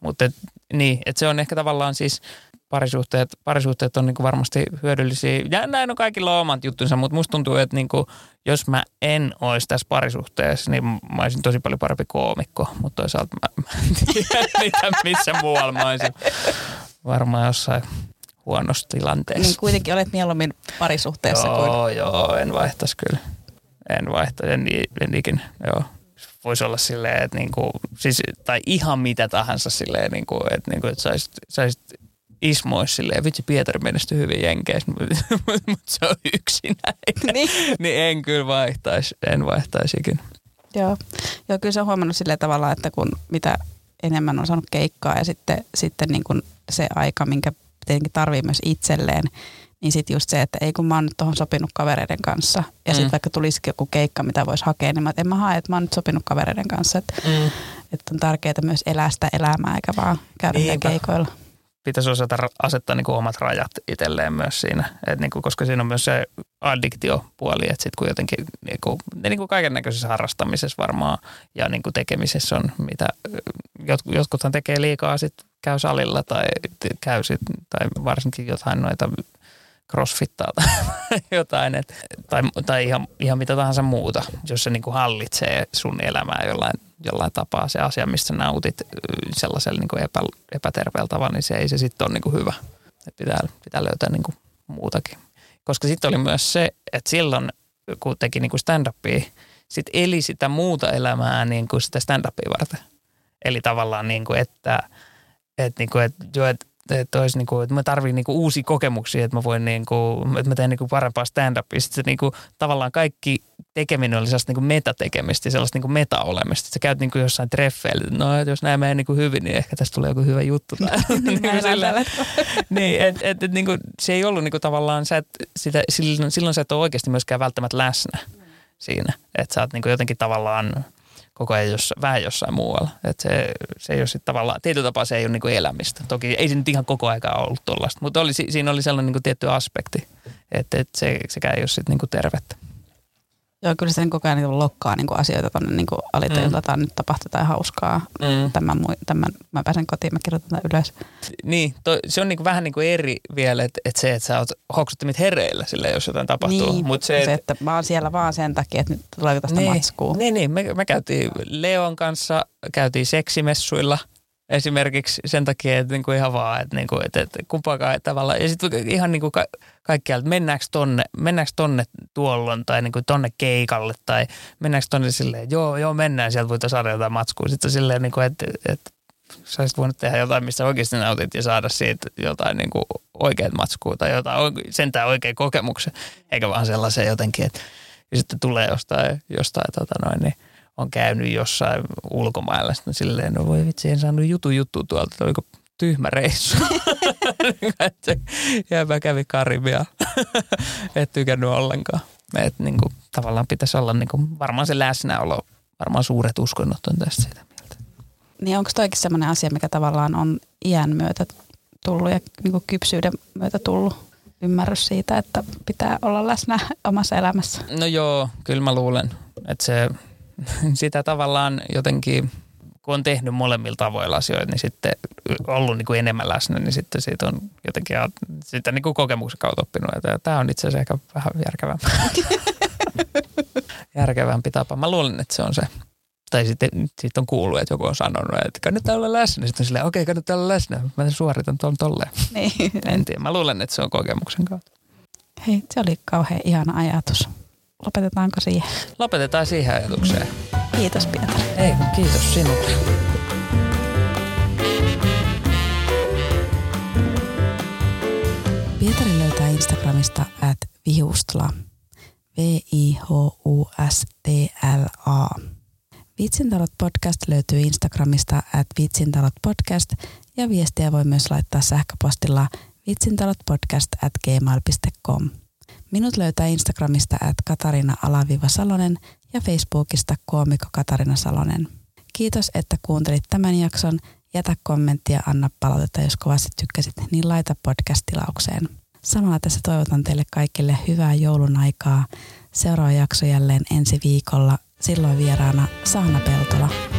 Mutta et, niin, että se on ehkä tavallaan siis parisuhteet, parisuhteet on niinku varmasti hyödyllisiä. Ja näin on kaikilla omat juttunsa, mutta musta tuntuu, että niinku, jos mä en olisi tässä parisuhteessa, niin mä olisin tosi paljon parempi koomikko. Mutta toisaalta mä, mä en tiedä mitä, missä muualla mä olisin. Varmaan jossain huonossa tilanteessa. Niin kuitenkin olet mieluummin parisuhteessa joo, kuin... Joo, en vaihtaisi kyllä. En vaihtaisi, en, en ikinä, joo voisi olla silleen, että niinku, siis, tai ihan mitä tahansa silleen, niinku, että, niinku, että saisit, saisit Ismois silleen, vitsi Pietari menestyi hyvin Jenkeissä, mutta mut se on yksinäinen. Niin. niin en kyllä vaihtaisi, en vaihtaisikin. Joo. Joo, kyllä se on huomannut silleen tavalla, että kun mitä enemmän on saanut keikkaa ja sitten, sitten niin kuin se aika, minkä tietenkin tarvii myös itselleen, niin sitten just se, että ei kun mä oon nyt tuohon sopinut kavereiden kanssa. Ja sitten mm. vaikka tulisikin joku keikka, mitä voisi hakea, niin mä, en mä hae, että mä oon nyt sopinut kavereiden kanssa. Että, mm. että on tärkeää myös elää sitä elämää, eikä vaan käydä Niinpä. keikoilla. Pitäisi osata asettaa niinku omat rajat itselleen myös siinä, Et niinku, koska siinä on myös se addiktiopuoli, että sitten kun jotenkin niinku, niinku kaiken näköisessä harrastamisessa varmaan ja niinku tekemisessä on, mitä jotkut, jotkuthan tekee liikaa, sitten käy salilla tai käy sit, tai varsinkin jotain noita crossfittaa tai jotain, et, tai, tai ihan, ihan mitä tahansa muuta, jos se niinku hallitsee sun elämää jollain, jollain tapaa se asia, mistä nautit sellaisella niinku epä, epäterveellä tavalla, niin se ei se sitten ole niinku hyvä. Et pitää, pitää löytää niinku muutakin. Koska sitten oli myös se, että silloin kun teki niinku stand-upia, sitten eli sitä muuta elämää niinku sitä stand-upia varten. Eli tavallaan, niinku, että, että, että, jo, että että, olisi niin kuin, että mä tarvitsen niin kuin uusia kokemuksia, että mä voin niin kuin, että mä teen niin kuin parempaa stand-upia. Sitten se niin kuin, tavallaan kaikki tekeminen oli sellaista niin kuin metatekemistä, sellaista niin kuin meta-olemista. Sä käyt niin kuin jossain treffeillä, että no, että jos näin menee niin kuin hyvin, niin ehkä tästä tulee joku hyvä juttu. niin, niin, sillä, niin et, et, et, niin kuin, se ei ollut niin kuin, tavallaan, sä et, sitä, silloin, silloin sä et ole oikeasti myöskään välttämättä läsnä siinä. Että sä oot niin kuin jotenkin tavallaan – koko ajan jos, vähän jossain muualla. Et se, se ei ole sitten tavallaan, tietyllä tapaa se ei ole niinku elämistä. Toki ei se nyt ihan koko aikaa ollut tuollaista, mutta oli, siinä oli sellainen niinku tietty aspekti, että et se, sekään ei ole sitten niinku tervettä. Joo, kyllä se koko ajan niin lokkaa niin kuin asioita tuonne niin alitajuntaan, mm. nyt tapahtuu jotain hauskaa. Mm. Tämän, tämän, mä pääsen kotiin, mä kirjoitan tämän ylös. Niin, toi, se on niin kuin vähän niin kuin eri vielä, että, että se, että sä oot hoksuttimit hereillä sille, jos jotain tapahtuu. Niin, Mut se, se, että mä oon siellä vaan sen takia, että nyt tuleeko tästä niin, matskua. Niin, niin me, me käytiin Leon kanssa, käytiin seksimessuilla – esimerkiksi sen takia, että niinku ihan vaan, että, niinku, että, että kumpaakaan tavallaan. Ja sitten ihan niinku ka- kaikkialta, että mennäänkö tonne, mennäänkö tonne tuolloin tai niinku tonne keikalle tai mennäänkö tonne silleen, joo, joo mennään, sieltä voitaisiin saada jotain matskua. Sitten silleen, niinku, että, että sä olisit voinut tehdä jotain, missä oikeasti nautit ja saada siitä jotain niin kuin oikeat matskua tai jotain, sentään oikein kokemuksen, eikä vaan sellaisen jotenkin, että sitten tulee jostain, jostain tota noin, niin on käynyt jossain ulkomailla. Sitten silleen, no voi vitsi, en saanut jutu juttu tuolta, oliko tyhmä reissu. ja mä kävin Karibia. et tykännyt ollenkaan. Et niin kuin, tavallaan pitäisi olla niin kuin, varmaan se läsnäolo, varmaan suuret uskonnot on tästä sitä mieltä. Niin onko toikin sellainen asia, mikä tavallaan on iän myötä tullut ja niin kuin kypsyyden myötä tullut ymmärrys siitä, että pitää olla läsnä omassa elämässä? No joo, kyllä mä luulen, että se sitä tavallaan jotenkin, kun on tehnyt molemmilla tavoilla asioita, niin sitten ollut niin kuin enemmän läsnä, niin sitten siitä on jotenkin sitä niin kuin kokemuksen kautta oppinut, että tämä on itse asiassa ehkä vähän järkevämpi. järkevämpi tapa. Mä luulen, että se on se. Tai sitten siitä on kuullut, että joku on sanonut, että kannattaa olla läsnä. Sitten on silleen, okei, okay, kannattaa olla läsnä. Mä suoritan tuon tolleen. Niin. En tiedä. Mä luulen, että se on kokemuksen kautta. Hei, se oli kauhean ihana ajatus. Lopetetaanko siihen? Lopetetaan siihen ajatukseen. Kiitos Pietari. Ei, kiitos sinulle. Pietari löytää Instagramista at vihustla. V-I-H-U-S-T-L-A. Vitsintalot podcast löytyy Instagramista at vitsintalot podcast ja viestiä voi myös laittaa sähköpostilla vitsintalotpodcast at gmail.com. Minut löytää Instagramista at Katarina-Salonen ja Facebookista koomikko Katarina Salonen. Kiitos, että kuuntelit tämän jakson. Jätä kommenttia, anna palautetta, jos kovasti tykkäsit, niin laita podcast-tilaukseen. Samalla tässä toivotan teille kaikille hyvää joulun aikaa. Seuraava jakso jälleen ensi viikolla. Silloin vieraana Saana Peltola.